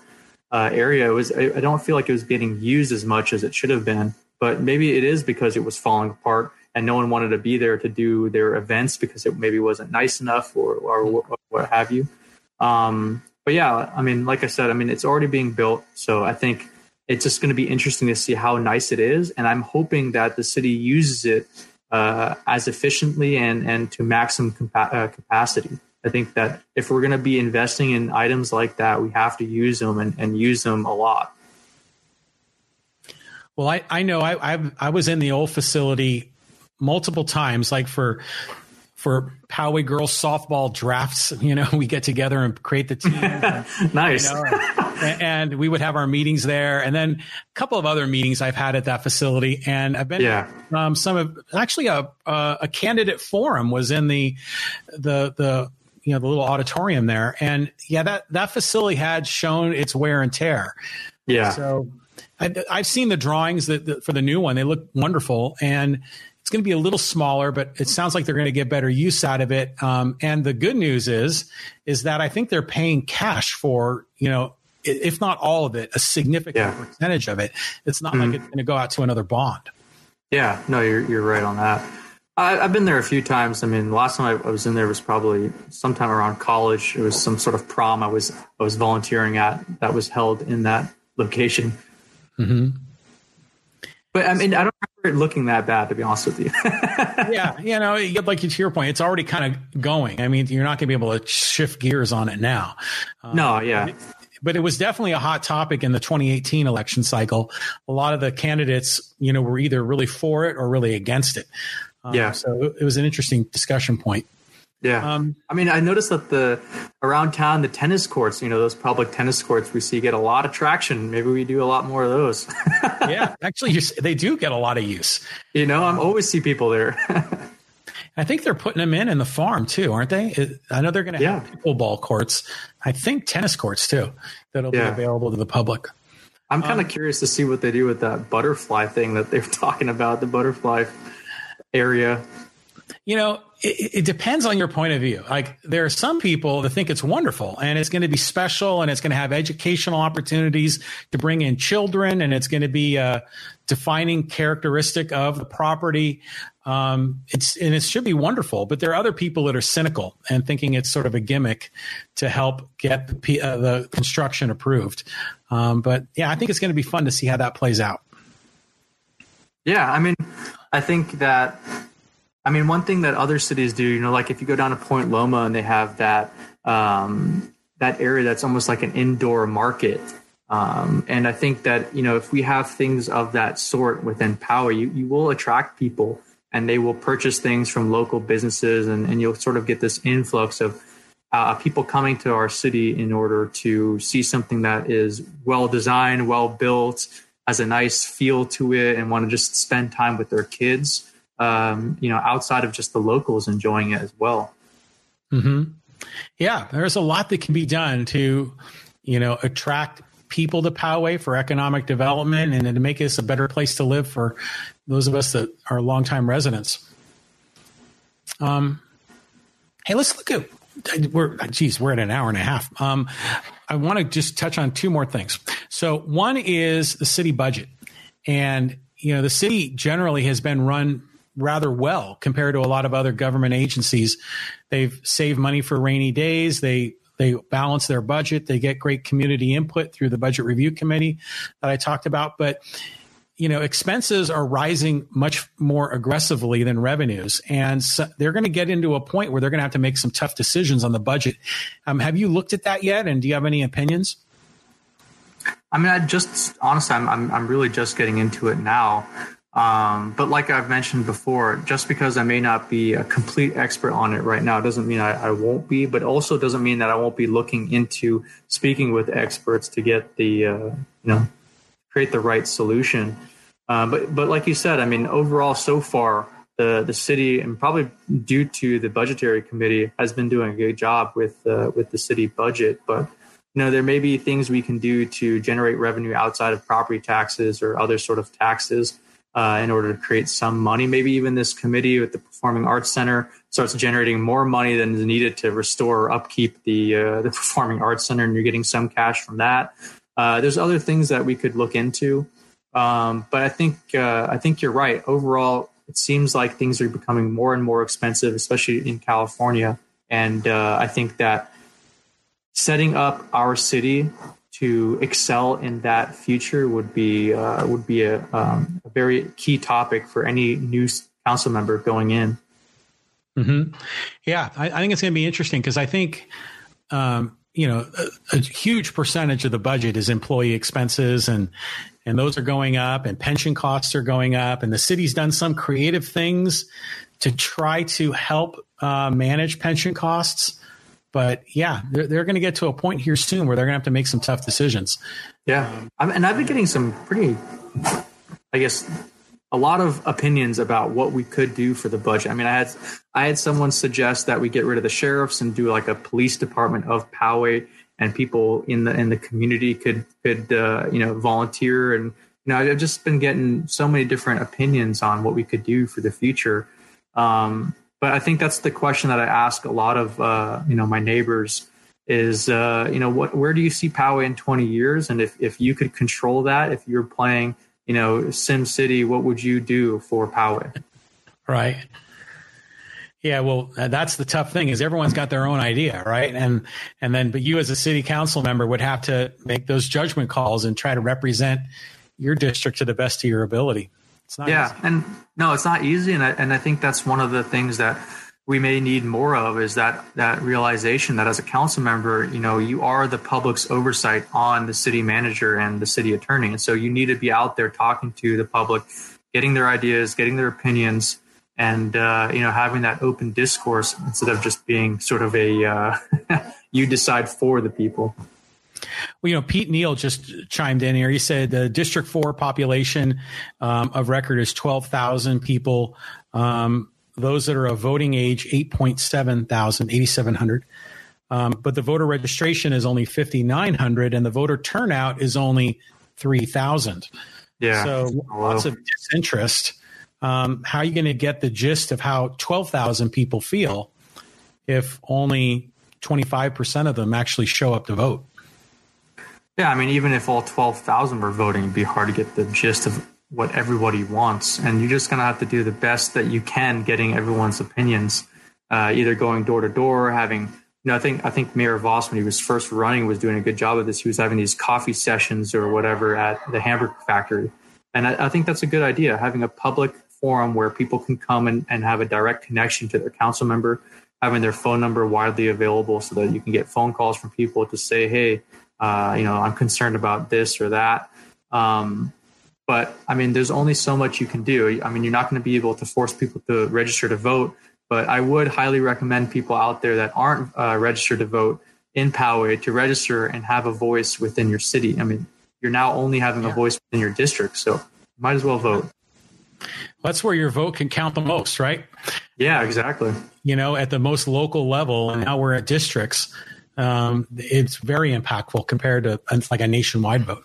uh, area was I, I don't feel like it was getting used as much as it should have been. But maybe it is because it was falling apart and no one wanted to be there to do their events because it maybe wasn't nice enough or or, or what have you. Um, but yeah, I mean, like I said, I mean, it's already being built. So I think it's just going to be interesting to see how nice it is. And I'm hoping that the city uses it uh, as efficiently and, and to maximum compa- uh, capacity. I think that if we're going to be investing in items like that, we have to use them and, and use them a lot. Well, I, I know I, I, I was in the old facility multiple times, like for for Poway girls softball drafts. You know, we get together and create the team. nice. You know, and, and, we would have our meetings there, and then a couple of other meetings I've had at that facility. And I've been yeah. um, some of actually a a candidate forum was in the the the you know the little auditorium there, and yeah, that that facility had shown its wear and tear. Yeah. So. I, have seen the drawings that, that, for the new one; they look wonderful, and it's going to be a little smaller, but it sounds like they're going to get better use out of it. Um, and the good news is, is that I think they're paying cash for, you know, if not all of it, a significant yeah. percentage of it. It's not mm-hmm. like it's going to go out to another bond. Yeah, no, you're you're right on that. I, have been there a few times. I mean, the last time I, I, was in there was probably sometime around college. It was some sort of prom I was I was volunteering at that was held in that location. Mm-hmm. But I mean, I don't remember it looking that bad, to be honest with you. yeah, you know, like to your point, it's already kind of going. I mean, you're not going to be able to shift gears on it now. no, yeah. But it was definitely a hot topic in the 2018 election cycle. A lot of the candidates, you know, were either really for it or really against it. Um, yeah. So it was an interesting discussion point. Yeah. Um, I mean, I noticed that the around town, the tennis courts, you know, those public tennis courts we see get a lot of traction. Maybe we do a lot more of those. yeah, actually, they do get a lot of use. You know, I always see people there. I think they're putting them in in the farm too, aren't they? I know they're going to yeah. have pickleball courts. I think tennis courts too that'll yeah. be available to the public. I'm kind of um, curious to see what they do with that butterfly thing that they're talking about, the butterfly area. You know, it, it, depends on your point of view. Like there are some people that think it's wonderful and it's going to be special and it's going to have educational opportunities to bring in children and it's going to be a defining characteristic of the property. Um, it's and it should be wonderful. But there are other people that are cynical and thinking it's sort of a gimmick to help get the, uh, the construction approved. Um, but yeah, I think it's going to be fun to see how that plays out. Yeah, I mean, I think that I mean, one thing that other cities do, you know, like if you go down to Point Loma and they have that um, that area that's almost like an indoor market. Um, and I think that you know if we have things of that sort within Poway, you, you will attract people and they will purchase things from local businesses, and, and you'll sort of get this influx of uh, people coming to our city in order to see something that is well designed, well built, has a nice feel to it, and want to just spend time with their kids um, you know, outside of just the locals enjoying it as well. Hmm. Yeah, there's a lot that can be done to, you know, attract people to Poway for economic development and to make us a better place to live for those of us that are longtime residents. Um, hey, let's look at we're geez, we're at an hour and a half. Um, I want to just touch on two more things. So one is the city budget, and you know the city generally has been run rather well compared to a lot of other government agencies. They've saved money for rainy days. They they balance their budget. They get great community input through the budget review committee that I talked about. But you know, expenses are rising much more aggressively than revenues, and so they're going to get into a point where they're going to have to make some tough decisions on the budget. Um, have you looked at that yet? And do you have any opinions? I mean, I just honestly, I'm, I'm, I'm really just getting into it now. Um, but like I've mentioned before, just because I may not be a complete expert on it right now doesn't mean I, I, won't be, but also doesn't mean that I won't be looking into speaking with experts to get the, uh, you know, create the right solution. Uh, but, but like you said, I mean, overall, so far, the, the city and probably due to the budgetary committee has been doing a good job with, uh, with the city budget. But, you know, there may be things we can do to generate revenue outside of property taxes or other sort of taxes uh, in order to create some money. Maybe even this committee with the Performing Arts Center starts generating more money than is needed to restore or upkeep the uh, the Performing Arts Center, and you're getting some cash from that. Uh, there's other things that we could look into, um, but I think uh, I think you're right. Overall, it seems like things are becoming more and more expensive, especially in California, and uh, I think that setting up our city to excel in that future would be uh, would be a, um, a, very key topic for any new council member going in. Mm-hmm. Yeah, I, I, think it's going to be interesting because I think um, you know a, a, huge percentage of the budget is employee expenses and and those are going up and pension costs are going up and the city's done some creative things to try to help uh, manage pension costs but yeah, they're, they're going to get to a point here soon where they're going to have to make some tough decisions. Yeah. and I've been getting some pretty, I guess, a lot of opinions about what we could do for the budget. I mean, I had I had someone suggest that we get rid of the sheriffs and do like a police department of Poway, and people in the in the community could could uh, you know volunteer. And you know, I've just been getting so many different opinions on what we could do for the future. Um, but I think that's the question that I ask a lot of uh, you know my neighbors is uh, you know what where do you see Poway in 20 years? And if if you could control that if you're playing you know Sim City what would you do for Poway? Right. Yeah well that's the tough thing is everyone's got their own idea right? And and then but you as a city council member would have to make those judgment calls and try to represent your district to the best of your ability it's not yeah, easy. and no, it's not easy, and I, and I think that's one of the things that we may need more of is that that realization that as a council member, you know, you are the public's oversight on the city manager and the city attorney, and so you need to be out there talking to the public, getting their ideas, getting their opinions, and uh, you know, having that open discourse instead of just being sort of a uh, you decide for the people. Well, you know, Pete Neal just chimed in here. He said the District 4 population um, of record is 12,000 people. Um, those that are of voting age, 8.7 thousand, 8,700. Um, but the voter registration is only 5,900 and the voter turnout is only 3,000. Yeah. So Hello. lots of disinterest. Um, how are you going to get the gist of how 12,000 people feel if only 25% of them actually show up to vote? Yeah, I mean, even if all 12,000 were voting, it'd be hard to get the gist of what everybody wants. And you're just going to have to do the best that you can getting everyone's opinions, uh, either going door to door, having, you know, I think, I think Mayor Vaus, when he was first running, was doing a good job of this. He was having these coffee sessions or whatever at the hamburger factory. And I, I think that's a good idea, having a public forum where people can come and, and have a direct connection to their council member, having their phone number widely available so that you can get phone calls from people to say, hey, uh, you know, I'm concerned about this or that. Um, but I mean, there's only so much you can do. I mean, you're not going to be able to force people to register to vote, but I would highly recommend people out there that aren't uh, registered to vote in Poway to register and have a voice within your city. I mean, you're now only having Yeah. a voice within your district, so might as well vote. That's where your vote can count the most, right? Yeah, exactly. You know, at the most local level, and now we're at districts. Um, it's very impactful compared to it's like a nationwide vote.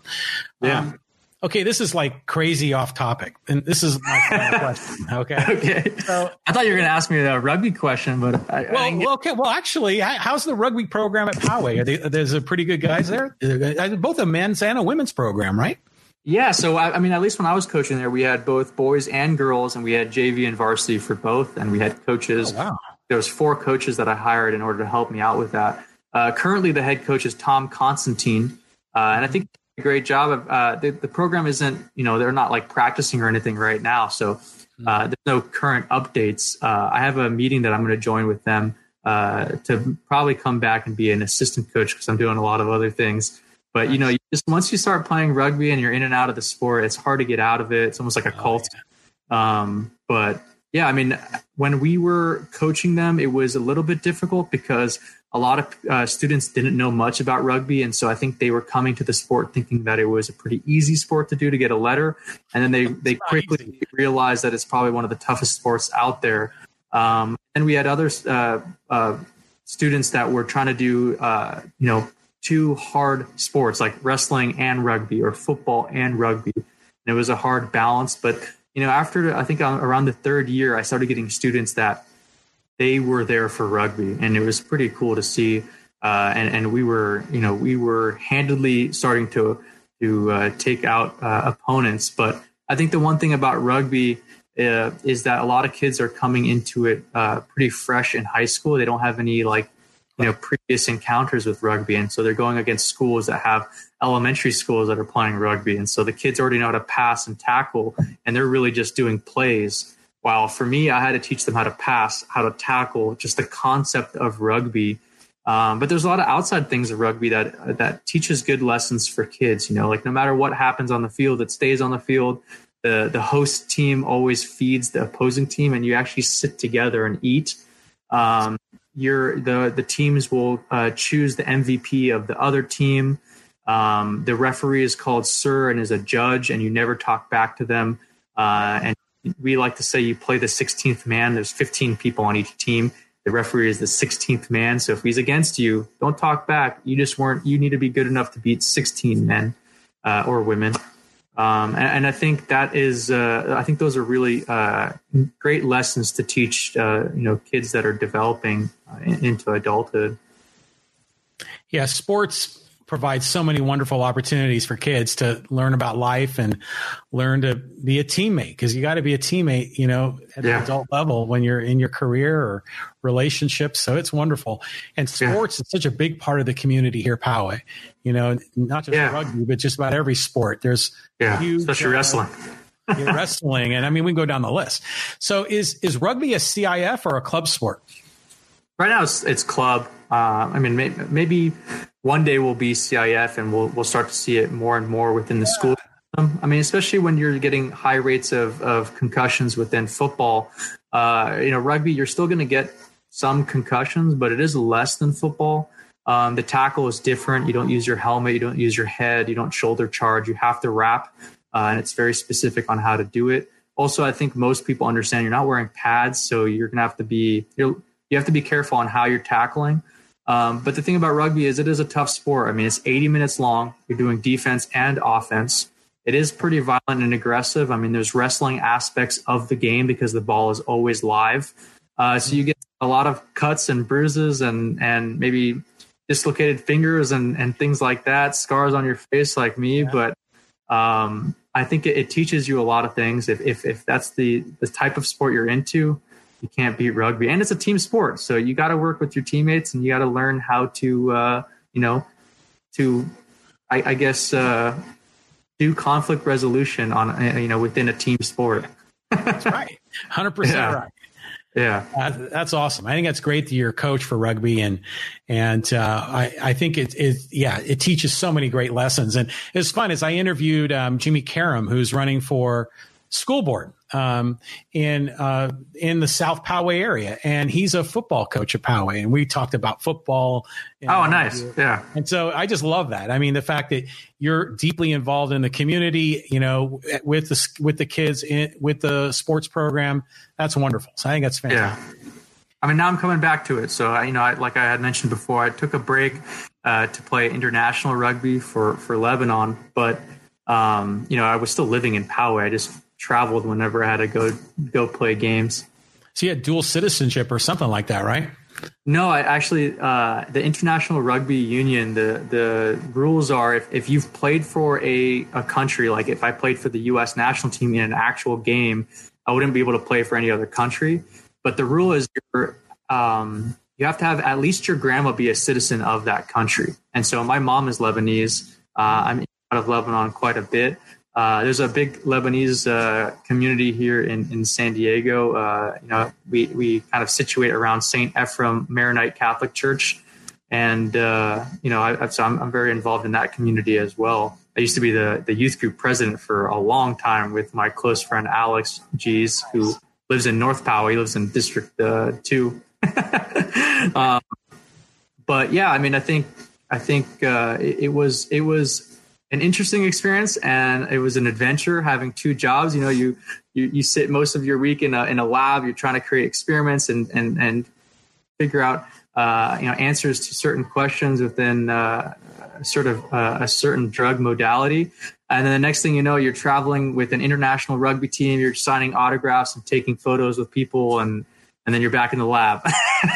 Yeah. Um, okay, this is like crazy off topic, and this is my final question. Okay. Okay. So, I thought you were going to ask me a rugby question, but I, I well, didn't get- well, okay. Well, actually, how's the rugby program at Poway? Are they, there's a pretty good guys there. Uh, Both a men's and a women's program, right? Yeah, so I, I mean, at least when I was coaching there, we had both boys and girls, and we had JV and varsity for both, and we had coaches. Oh, wow. There was four coaches that I hired in order to help me out with that. Uh, currently, the head coach is Tom Constantine, uh, and I think he did a great job. Of, uh, the, the program isn't, you know, they're not like practicing or anything right now, so uh, there's no current updates. Uh, I have a meeting that I'm going to join with them uh, to probably come back and be an assistant coach because I'm doing a lot of other things. But you know, you just once you start playing rugby and you're in and out of the sport, it's hard to get out of it. It's almost like a cult. Um, but yeah, I mean, when we were coaching them, it was a little bit difficult because a lot of uh, students didn't know much about rugby, and so I think they were coming to the sport thinking that it was a pretty easy sport to do to get a letter, and then they they quickly easy. realized that it's probably one of the toughest sports out there. Um, and we had other uh, uh, students that were trying to do, uh, you know, two hard sports like wrestling and rugby or football and rugby. And it was a hard balance. But, you know, after I think uh, around the third year, I started getting students that they were there for rugby. And it was pretty cool to see. Uh, and, and we were, you know, we were handedly starting to, to uh, take out uh, opponents. But I think the one thing about rugby uh, is that a lot of kids are coming into it uh, pretty fresh in high school. They don't have any like you know previous encounters with rugby, and so they're going against schools that have elementary schools that are playing rugby, and so the kids already know how to pass and tackle, and they're really just doing plays. While for me, I had to teach them how to pass, how to tackle, just the concept of rugby. Um, but there's a lot of outside things of rugby that that teaches good lessons for kids. You know, like no matter what happens on the field, it stays on the field the the host team always feeds the opposing team, and you actually sit together and eat. Um, your the the teams will uh, choose the MVP of the other team. Um, the referee is called sir and is a judge, and you never talk back to them. Uh, and we like to say you play the 16th man. There's 15 people on each team. The referee is the 16th man. So if he's against you, don't talk back. You just weren't. You need to be good enough to beat 16 men uh, or women. Um, and, and I think that is, uh, I think those are really uh, great lessons to teach, uh, you know, kids that are developing uh, in- into adulthood. Yeah, sports provides so many wonderful opportunities for kids to learn about life and learn to be a teammate because you got to be a teammate, you know, at Yeah. the adult level when you're in your career or relationships. So it's wonderful. And Yeah. sports is such a big part of the community here, Poway. You know, not just Yeah. rugby, but just about every sport. There's Yeah, Huge, especially uh, wrestling. yeah, wrestling, and I mean, we can go down the list. So is is rugby a CIF or a club sport? Right now, it's, it's club. Uh, I mean, may, maybe one day we'll be CIF, and we'll we'll start to see it more and more within the school. system. I mean, especially when you're getting high rates of, of concussions within football. Uh, you know, rugby, you're still going to get some concussions, but it is less than football. Um, the tackle is different. You don't use your helmet. You don't use your head. You don't shoulder charge. You have to wrap, uh, and it's very specific on how to do it. also, I think most people understand you're not wearing pads, so you're gonna have to be you're, you have to be careful on how you're tackling. Um, but the thing about rugby is it is a tough sport. I mean, it's 80 minutes long. You're doing defense and offense. It is pretty violent and aggressive. I mean, there's wrestling aspects of the game because the ball is always live. Uh, so you get a lot of cuts and bruises and and maybe dislocated fingers and and things like that, scars on your face like me. Yeah. But um, I think it, it, teaches you a lot of things. If, if if that's the the type of sport you're into, you can't beat rugby, and it's a team sport. So you got to work with your teammates, and you got to learn how to uh, you know to I, I guess uh, do conflict resolution on uh, you know within a team sport. that's right, hundred yeah. percent right. Yeah, uh, that's awesome. I think that's great that you're a coach for rugby, and and uh, I I think it it yeah it teaches so many great lessons. And it's fun as I interviewed um, Jimmy Karam, who's running for school board um, in uh, in the South Poway area, and he's a football coach at Poway, and we talked about football. Oh, nice, yeah. And so I just love that. I mean, the fact that you're deeply involved in the community, you know, with the with the kids in, with the sports program, that's wonderful. So I think that's fantastic. Yeah. I mean, now I'm coming back to it. So, I, you know, I, like I had mentioned before, I took a break uh, to play international rugby for for Lebanon, but um, you know, I was still living in Poway. I just traveled whenever I had to go go play games. So you had dual citizenship or something like that, right? No, I actually uh, the International Rugby Union. The the rules are if, if you've played for a, a country, like if I played for the U.S. national team in an actual game, I wouldn't be able to play for any other country. But the rule is you're, um, you have to have at least your grandma be a citizen of that country. And so my mom is Lebanese. Uh, I'm out of Lebanon quite a bit. Uh, there's a big Lebanese uh, community here in, in San Diego. Uh, you know, we, we kind of situate around St. Ephrem Maronite Catholic Church. And, uh, you know, I, so I'm, I'm, very involved in that community as well. I used to be the, the youth group president for a long time with my close friend Alex Gies, who lives in North Poway. He lives in District uh, 2. um, but yeah, I mean, I think I think uh, it, it was it was an interesting experience and it was an adventure having two jobs. You know, you, you, you sit most of your week in a, in a lab, you're trying to create experiments and, and, and figure out, uh, you know, answers to certain questions within, uh, sort of uh, a certain drug modality. And then the next thing you know, you're traveling with an international rugby team, you're signing autographs and taking photos with people and, and then you're back in the lab.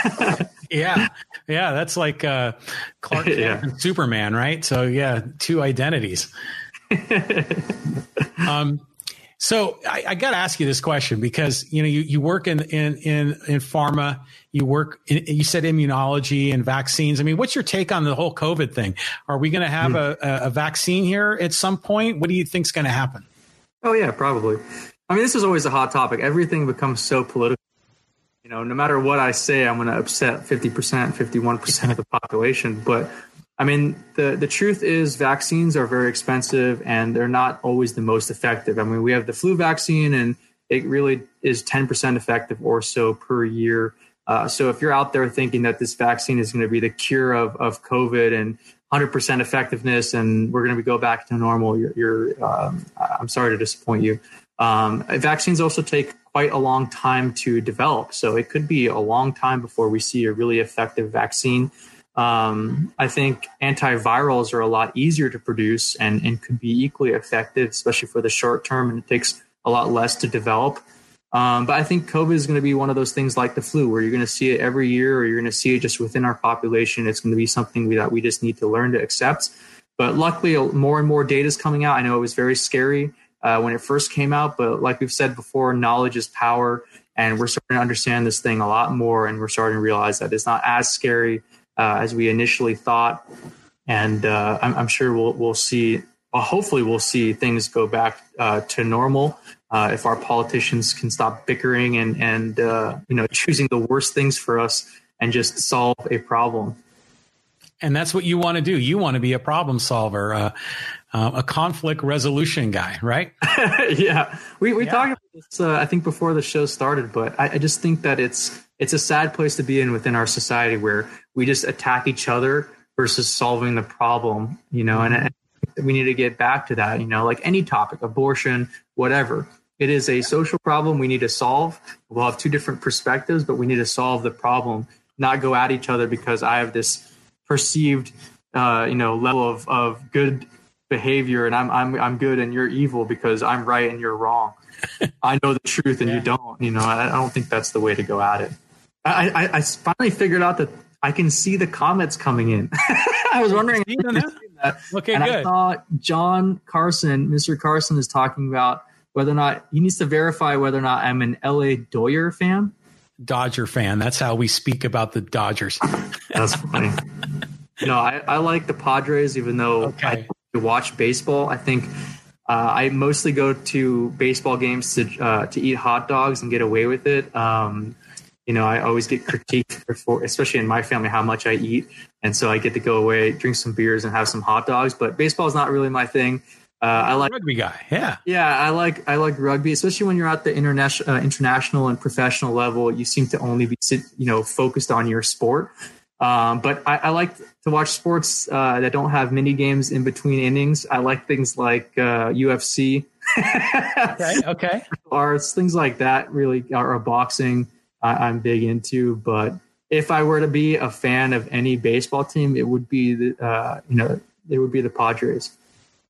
yeah, yeah, that's like uh, Clark Kent yeah. and Superman, right? So yeah, two identities. um, so I, I got to ask you this question because you know you, you work in in in in pharma, you work in, you said immunology and vaccines. I mean, what's your take on the whole COVID thing? Are we going to have mm. a, a vaccine here at some point? What do you think's going to happen? Oh yeah, probably. I mean, this is always a hot topic. Everything becomes so political you know, no matter what I say, I'm going to upset 50%, 51% of the population. But I mean, the, the truth is vaccines are very expensive and they're not always the most effective. I mean, we have the flu vaccine and it really is 10% effective or so per year. Uh, so if you're out there thinking that this vaccine is going to be the cure of, of COVID and 100% effectiveness and we're going to go back to normal, you're, you're um, I'm sorry to disappoint you. Um, vaccines also take quite a long time to develop. So it could be a long time before we see a really effective vaccine. Um, I think antivirals are a lot easier to produce and, and could be equally effective, especially for the short term, and it takes a lot less to develop. Um, but I think COVID is going to be one of those things like the flu, where you're going to see it every year, or you're going to see it just within our population. It's going to be something that we just need to learn to accept. But luckily, more and more data is coming out. I know it was very scary uh, when it first came out. But like we've said before, knowledge is power, and we're starting to understand this thing a lot more, and we're starting to realize that it's not as scary uh, as we initially thought. And uh, I'm, I'm, sure we'll we'll see. Well, hopefully, we'll see things go back uh, to normal uh, if our politicians can stop bickering and and uh, you know choosing the worst things for us and just solve a problem and that's what you want to do. You want to be a problem solver. Uh, uh, a conflict resolution guy, right? yeah, we we yeah. talked about this. Uh, I think before the show started, but I, I, just think that it's it's a sad place to be in within our society where we just attack each other versus solving the problem. You know, mm-hmm. and, and we need to get back to that. You know, like any topic, abortion, whatever. It is a social problem we need to solve. We'll have two different perspectives, but we need to solve the problem, not go at each other because I have this perceived, uh, you know, level of, of good behavior and I'm, I'm, I'm good and you're evil because I'm right and you're wrong. I know the truth and yeah. you don't, you know, I, I, don't think that's the way to go at it. I, I, I finally figured out that I can see the comments coming in. I was wondering. That. Okay, and good. I saw John Carson, Mr. Carson, is talking about whether or not he needs to verify whether or not I'm an LA Doyer fan. Dodger fan. That's how we speak about the Dodgers. That's funny. no, I, I like the Padres, even though okay. I watch baseball. I think uh, I mostly go to baseball games to uh, to eat hot dogs and get away with it. Um, you know, I always get critiqued for, especially in my family, how much I eat, and so I get to go away, drink some beers, and have some hot dogs. But baseball is not really my thing. Uh, I like rugby guy. Yeah, yeah. I like I like rugby, especially when you're at the international, uh, international and professional level. You seem to only be you know focused on your sport. Um, but I, I, like to watch sports uh, that don't have mini games in between innings. I like things like uh, UFC. okay. Okay. Or things like that. Really, or, or boxing. I, am big into. But if I were to be a fan of any baseball team, it would be the uh, you know it would be the Padres.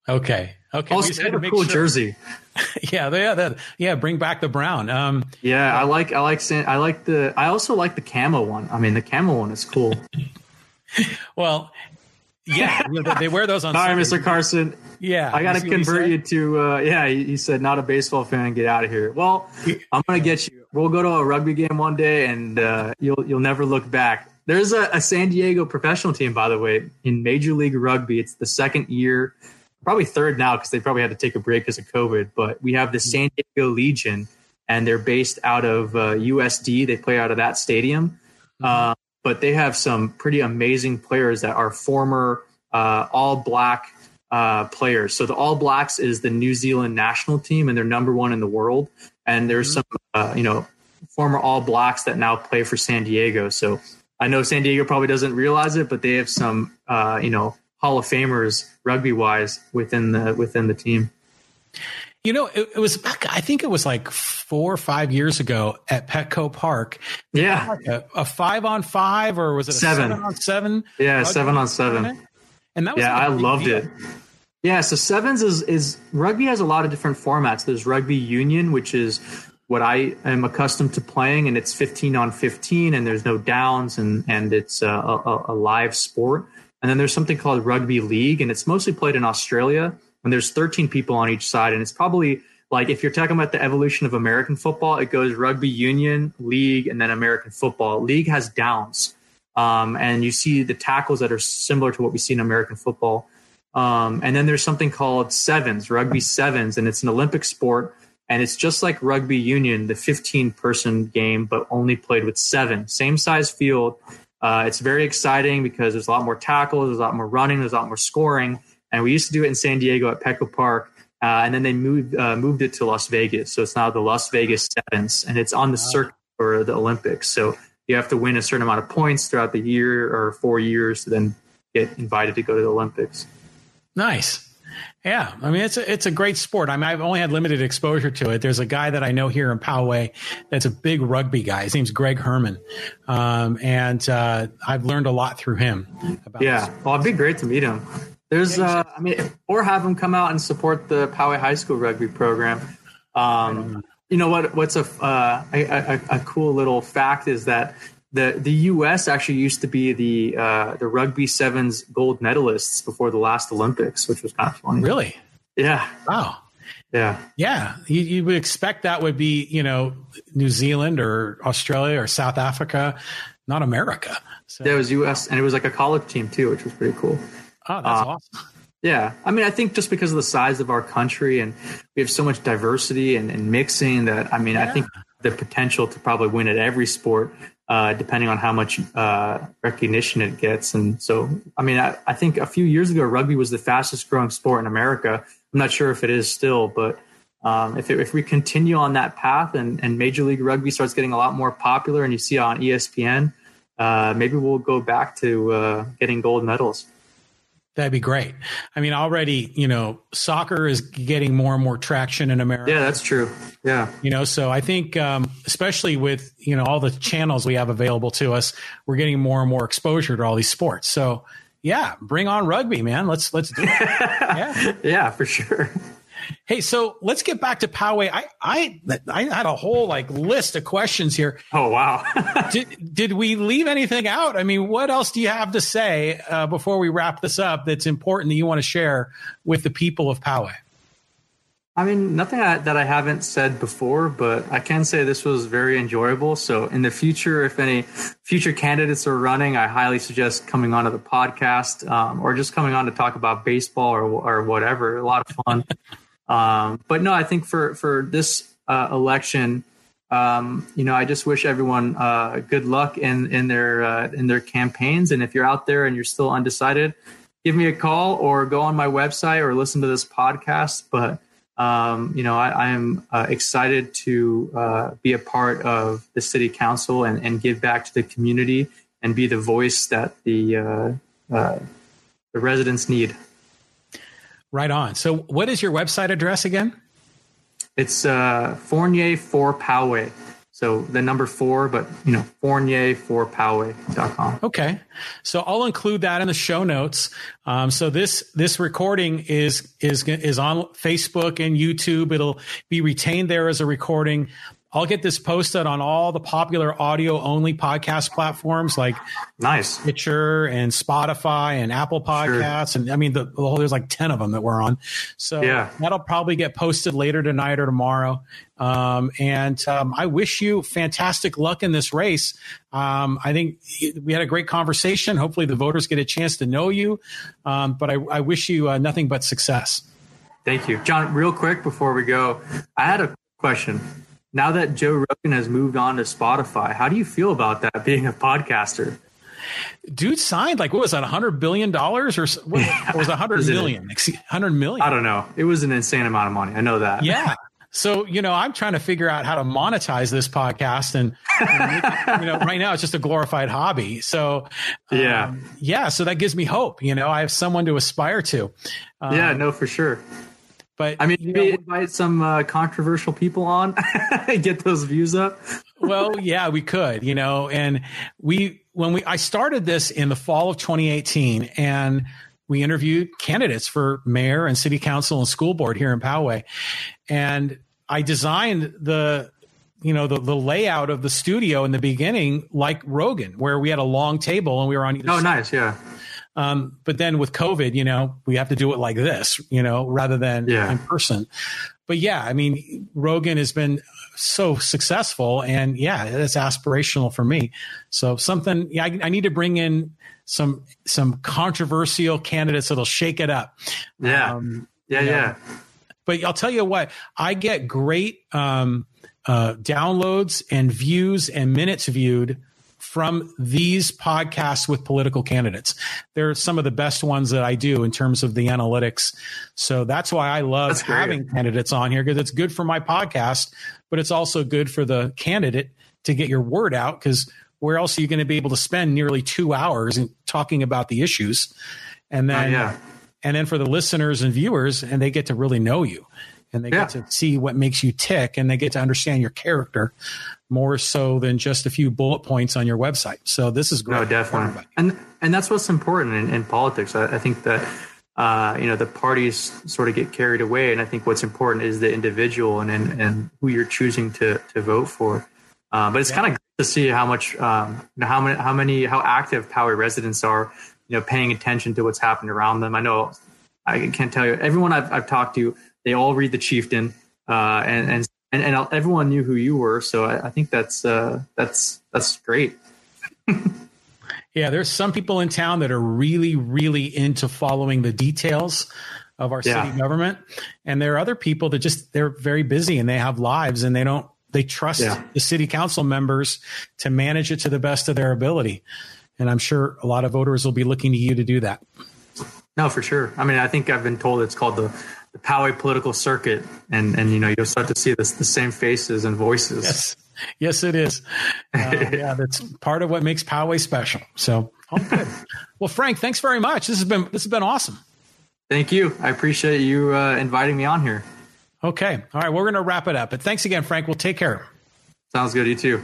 Okay. Okay. Also, have a cool sure. jersey. yeah, yeah, that, yeah. Bring back the brown. Um, yeah, I like, I like, I like the. I also like the camo one. I mean, the camo one is cool. well, yeah, they wear those on. Sorry, Mr. Carson. Yeah, I got to convert you to. Uh, yeah, he, he, said not a baseball fan. Get out of here. Well, I'm gonna get you. We'll go to a rugby game one day, and uh, you'll you'll never look back. There's a, a San Diego professional team, by the way, in Major League Rugby. It's the second year probably third now because they probably had to take a break because of COVID. But we have the San Diego Legion, and they're based out of uh, USD. They play out of that stadium. Mm-hmm. Uh, but they have some pretty amazing players that are former uh, All Black uh, players. So the All Blacks is the New Zealand national team, and they're number one in the world. And there's mm-hmm. some, uh, you know, former All Blacks that now play for San Diego. So I know San Diego probably doesn't realize it, but they have some, uh, you know, Hall of Famers rugby wise within the within the team. You know, it, it, was back. I think it was like four or five years ago at Petco Park. Yeah, like a, a, five on five, or was it seven. seven. on seven? Yeah, seven on seven. And that was yeah, like I loved deal. it. Yeah, so sevens is is rugby has a lot of different formats. There's rugby union, which is what I am accustomed to playing, and it's 15 on 15, and there's no downs, and and it's a, a, a live sport. And then there's something called rugby league, and it's mostly played in Australia. And there's 13 people on each side, and it's probably like if you're talking about the evolution of American football, it goes rugby union, league, and then American football. League has downs, um, and you see the tackles that are similar to what we see in American football. Um, and then there's something called sevens, rugby sevens, and it's an Olympic sport. And it's just like rugby union, the 15 person game, but only played with seven. Same size field, uh, it's very exciting because there's a lot more tackles, there's a lot more running, there's a lot more scoring. And we used to do it in San Diego at Petco Park, uh, and then they moved uh, moved it to Las Vegas. So it's now the Las Vegas Sevens, and it's on the circuit for the Olympics. So you have to win a certain amount of points throughout the year or four years to then get invited to go to the Olympics. Nice. Yeah, I mean it's a it's a great sport. I mean I've only had limited exposure to it. There's a guy that I know here in Poway that's a big rugby guy. His name's Greg Herman, um, and uh, I've learned a lot through him. yeah, well, it'd be great to meet him. There's, uh, I mean, or have him come out and support the Poway High School rugby program. Um, you know what? What's a, uh, a, a, a cool little fact is that the the U.S. actually used to be the uh, the rugby sevens gold medalists before the last Olympics, which was kind of funny. Really? Yeah. Wow. Yeah. Yeah. You, you, would expect that would be, you know, New Zealand or Australia or South Africa, not America. So. That was U.S. and it was like a college team too, which was pretty cool. Oh, that's uh, awesome. Yeah. I mean, I think just because of the size of our country and we have so much diversity and, and mixing that, I mean, yeah. I think the potential to probably win at every sport uh, depending on how much uh, recognition it gets. And so, I mean, I, I, think a few years ago, rugby was the fastest growing sport in America. I'm not sure if it is still, but um, if, it, if we continue on that path and, and Major League Rugby starts getting a lot more popular and you see on ESPN, uh, maybe we'll go back to uh, getting gold medals. That'd be great. I mean, already, you know, soccer is getting more and more traction in America. Yeah, that's true. Yeah. You know, so I think, um, especially with, you know, all the channels we have available to us, we're getting more and more exposure to all these sports. So, yeah, bring on rugby, man. Let's, let's do it. yeah. yeah, for sure. Hey, so let's get back to Poway. I, I, I had a whole like list of questions here. Oh wow! did did we leave anything out? I mean, what else do you have to say uh, before we wrap this up? That's important that you want to share with the people of Poway. I mean, nothing that I haven't said before, but I can say this was very enjoyable. So, in the future, if any future candidates are running, I highly suggest coming onto the podcast um, or just coming on to talk about baseball or, or whatever. A lot of fun. Um, but no, I think for for this uh, election, um, you know, I just wish everyone uh, good luck in in their uh, in their campaigns. And if you're out there and you're still undecided, give me a call or go on my website or listen to this podcast. But um, you know, I, am uh, excited to uh, be a part of the city council and, and give back to the community and be the voice that the uh, the residents need. Right on. So, what is your website address again? It's uh, Fournier for Poway. So the number four, but you know, Fournier for Poway.com. Okay. So I'll include that in the show notes. Um, so this, this recording is, is, is on Facebook and YouTube. It'll be retained there as a recording. I'll get this posted on all the popular audio only podcast platforms like nice Stitcher and Spotify and Apple Podcasts. Sure. And I mean, the, the, whole, there's like 10 of them that we're on. So yeah. that'll probably get posted later tonight or tomorrow. Um, and um, I wish you fantastic luck in this race. Um, I think we had a great conversation. Hopefully the voters get a chance to know you. Um, but I, I, wish you uh, nothing but success. Thank you. John, real quick before we go, I had a question now that Joe Rogan has moved on to Spotify, how do you feel about that being a podcaster? Dude signed like what was that, hundred billion dollars or, what, or was it hundred million? Hundred million? I don't know. It was an insane amount of money. I know that. Yeah. So you know, I'm trying to figure out how to monetize this podcast, and, and you know, right now it's just a glorified hobby. So um, yeah, yeah. So that gives me hope. You know, I have someone to aspire to. Um, yeah, no, for sure. But I mean, you know, invite some uh, controversial people on, and get those views up. well, yeah, we could, you know, and we when we I started this in the fall of 2018, and we interviewed candidates for mayor and city council and school board here in Poway, and I designed the you know the, the layout of the studio in the beginning like Rogan, where we had a long table and we were on. oh, side. nice, yeah. Um, but then with COVID, you know, we have to do it like this, you know, rather than yeah. in person. But yeah, I mean, Rogan has been so successful, and yeah, it's aspirational for me. So something, yeah, I, I need to bring in some some controversial candidates that'll shake it up. Yeah, um, yeah, you know, yeah. But I'll tell you what, I get great um, uh, downloads and views and minutes viewed from these podcasts with political candidates. They're some of the best ones that I do in terms of the analytics. So that's why I love having candidates on here because it's good for my podcast, but it's also good for the candidate to get your word out because where else are you going to be able to spend nearly two hours in talking about the issues? And then, uh, yeah. and then for the listeners and viewers, and they get to really know you and they yeah. get to see what makes you tick and they get to understand your character more so than just a few bullet points on your website. So this is great. No, definitely. And and that's what's important in, in politics. I, I, think that uh, you know the parties sort of get carried away, and I think what's important is the individual and and, and who you're choosing to to vote for. Uh, but it's yeah. kind of to see how much um, you know, how many how many how active Poway residents are you know paying attention to what's happening around them. I know I can't tell you everyone I've, I've talked to they all read the Chieftain uh, and and and, and everyone knew who you were. So I, I think that's uh, that's that's great. yeah, there's some people in town that are really, really into following the details of our yeah. city government, and there are other people that just they're very busy and they have lives and they don't they trust yeah. the city council members to manage it to the best of their ability. And I'm sure a lot of voters will be looking to you to do that. No, for sure. I mean, I think I've been told it's called the the Poway political circuit, and and you know you'll start to see this the same faces and voices. Yes, yes, it is. Uh, yeah, that's part of what makes Poway special. So, good. Well, Frank, thanks very much. This has been this has been awesome. Thank you. I appreciate you uh, inviting me on here. Okay. All right. We're going to wrap it up. But thanks again, Frank. We'll take care. Sounds good. You too.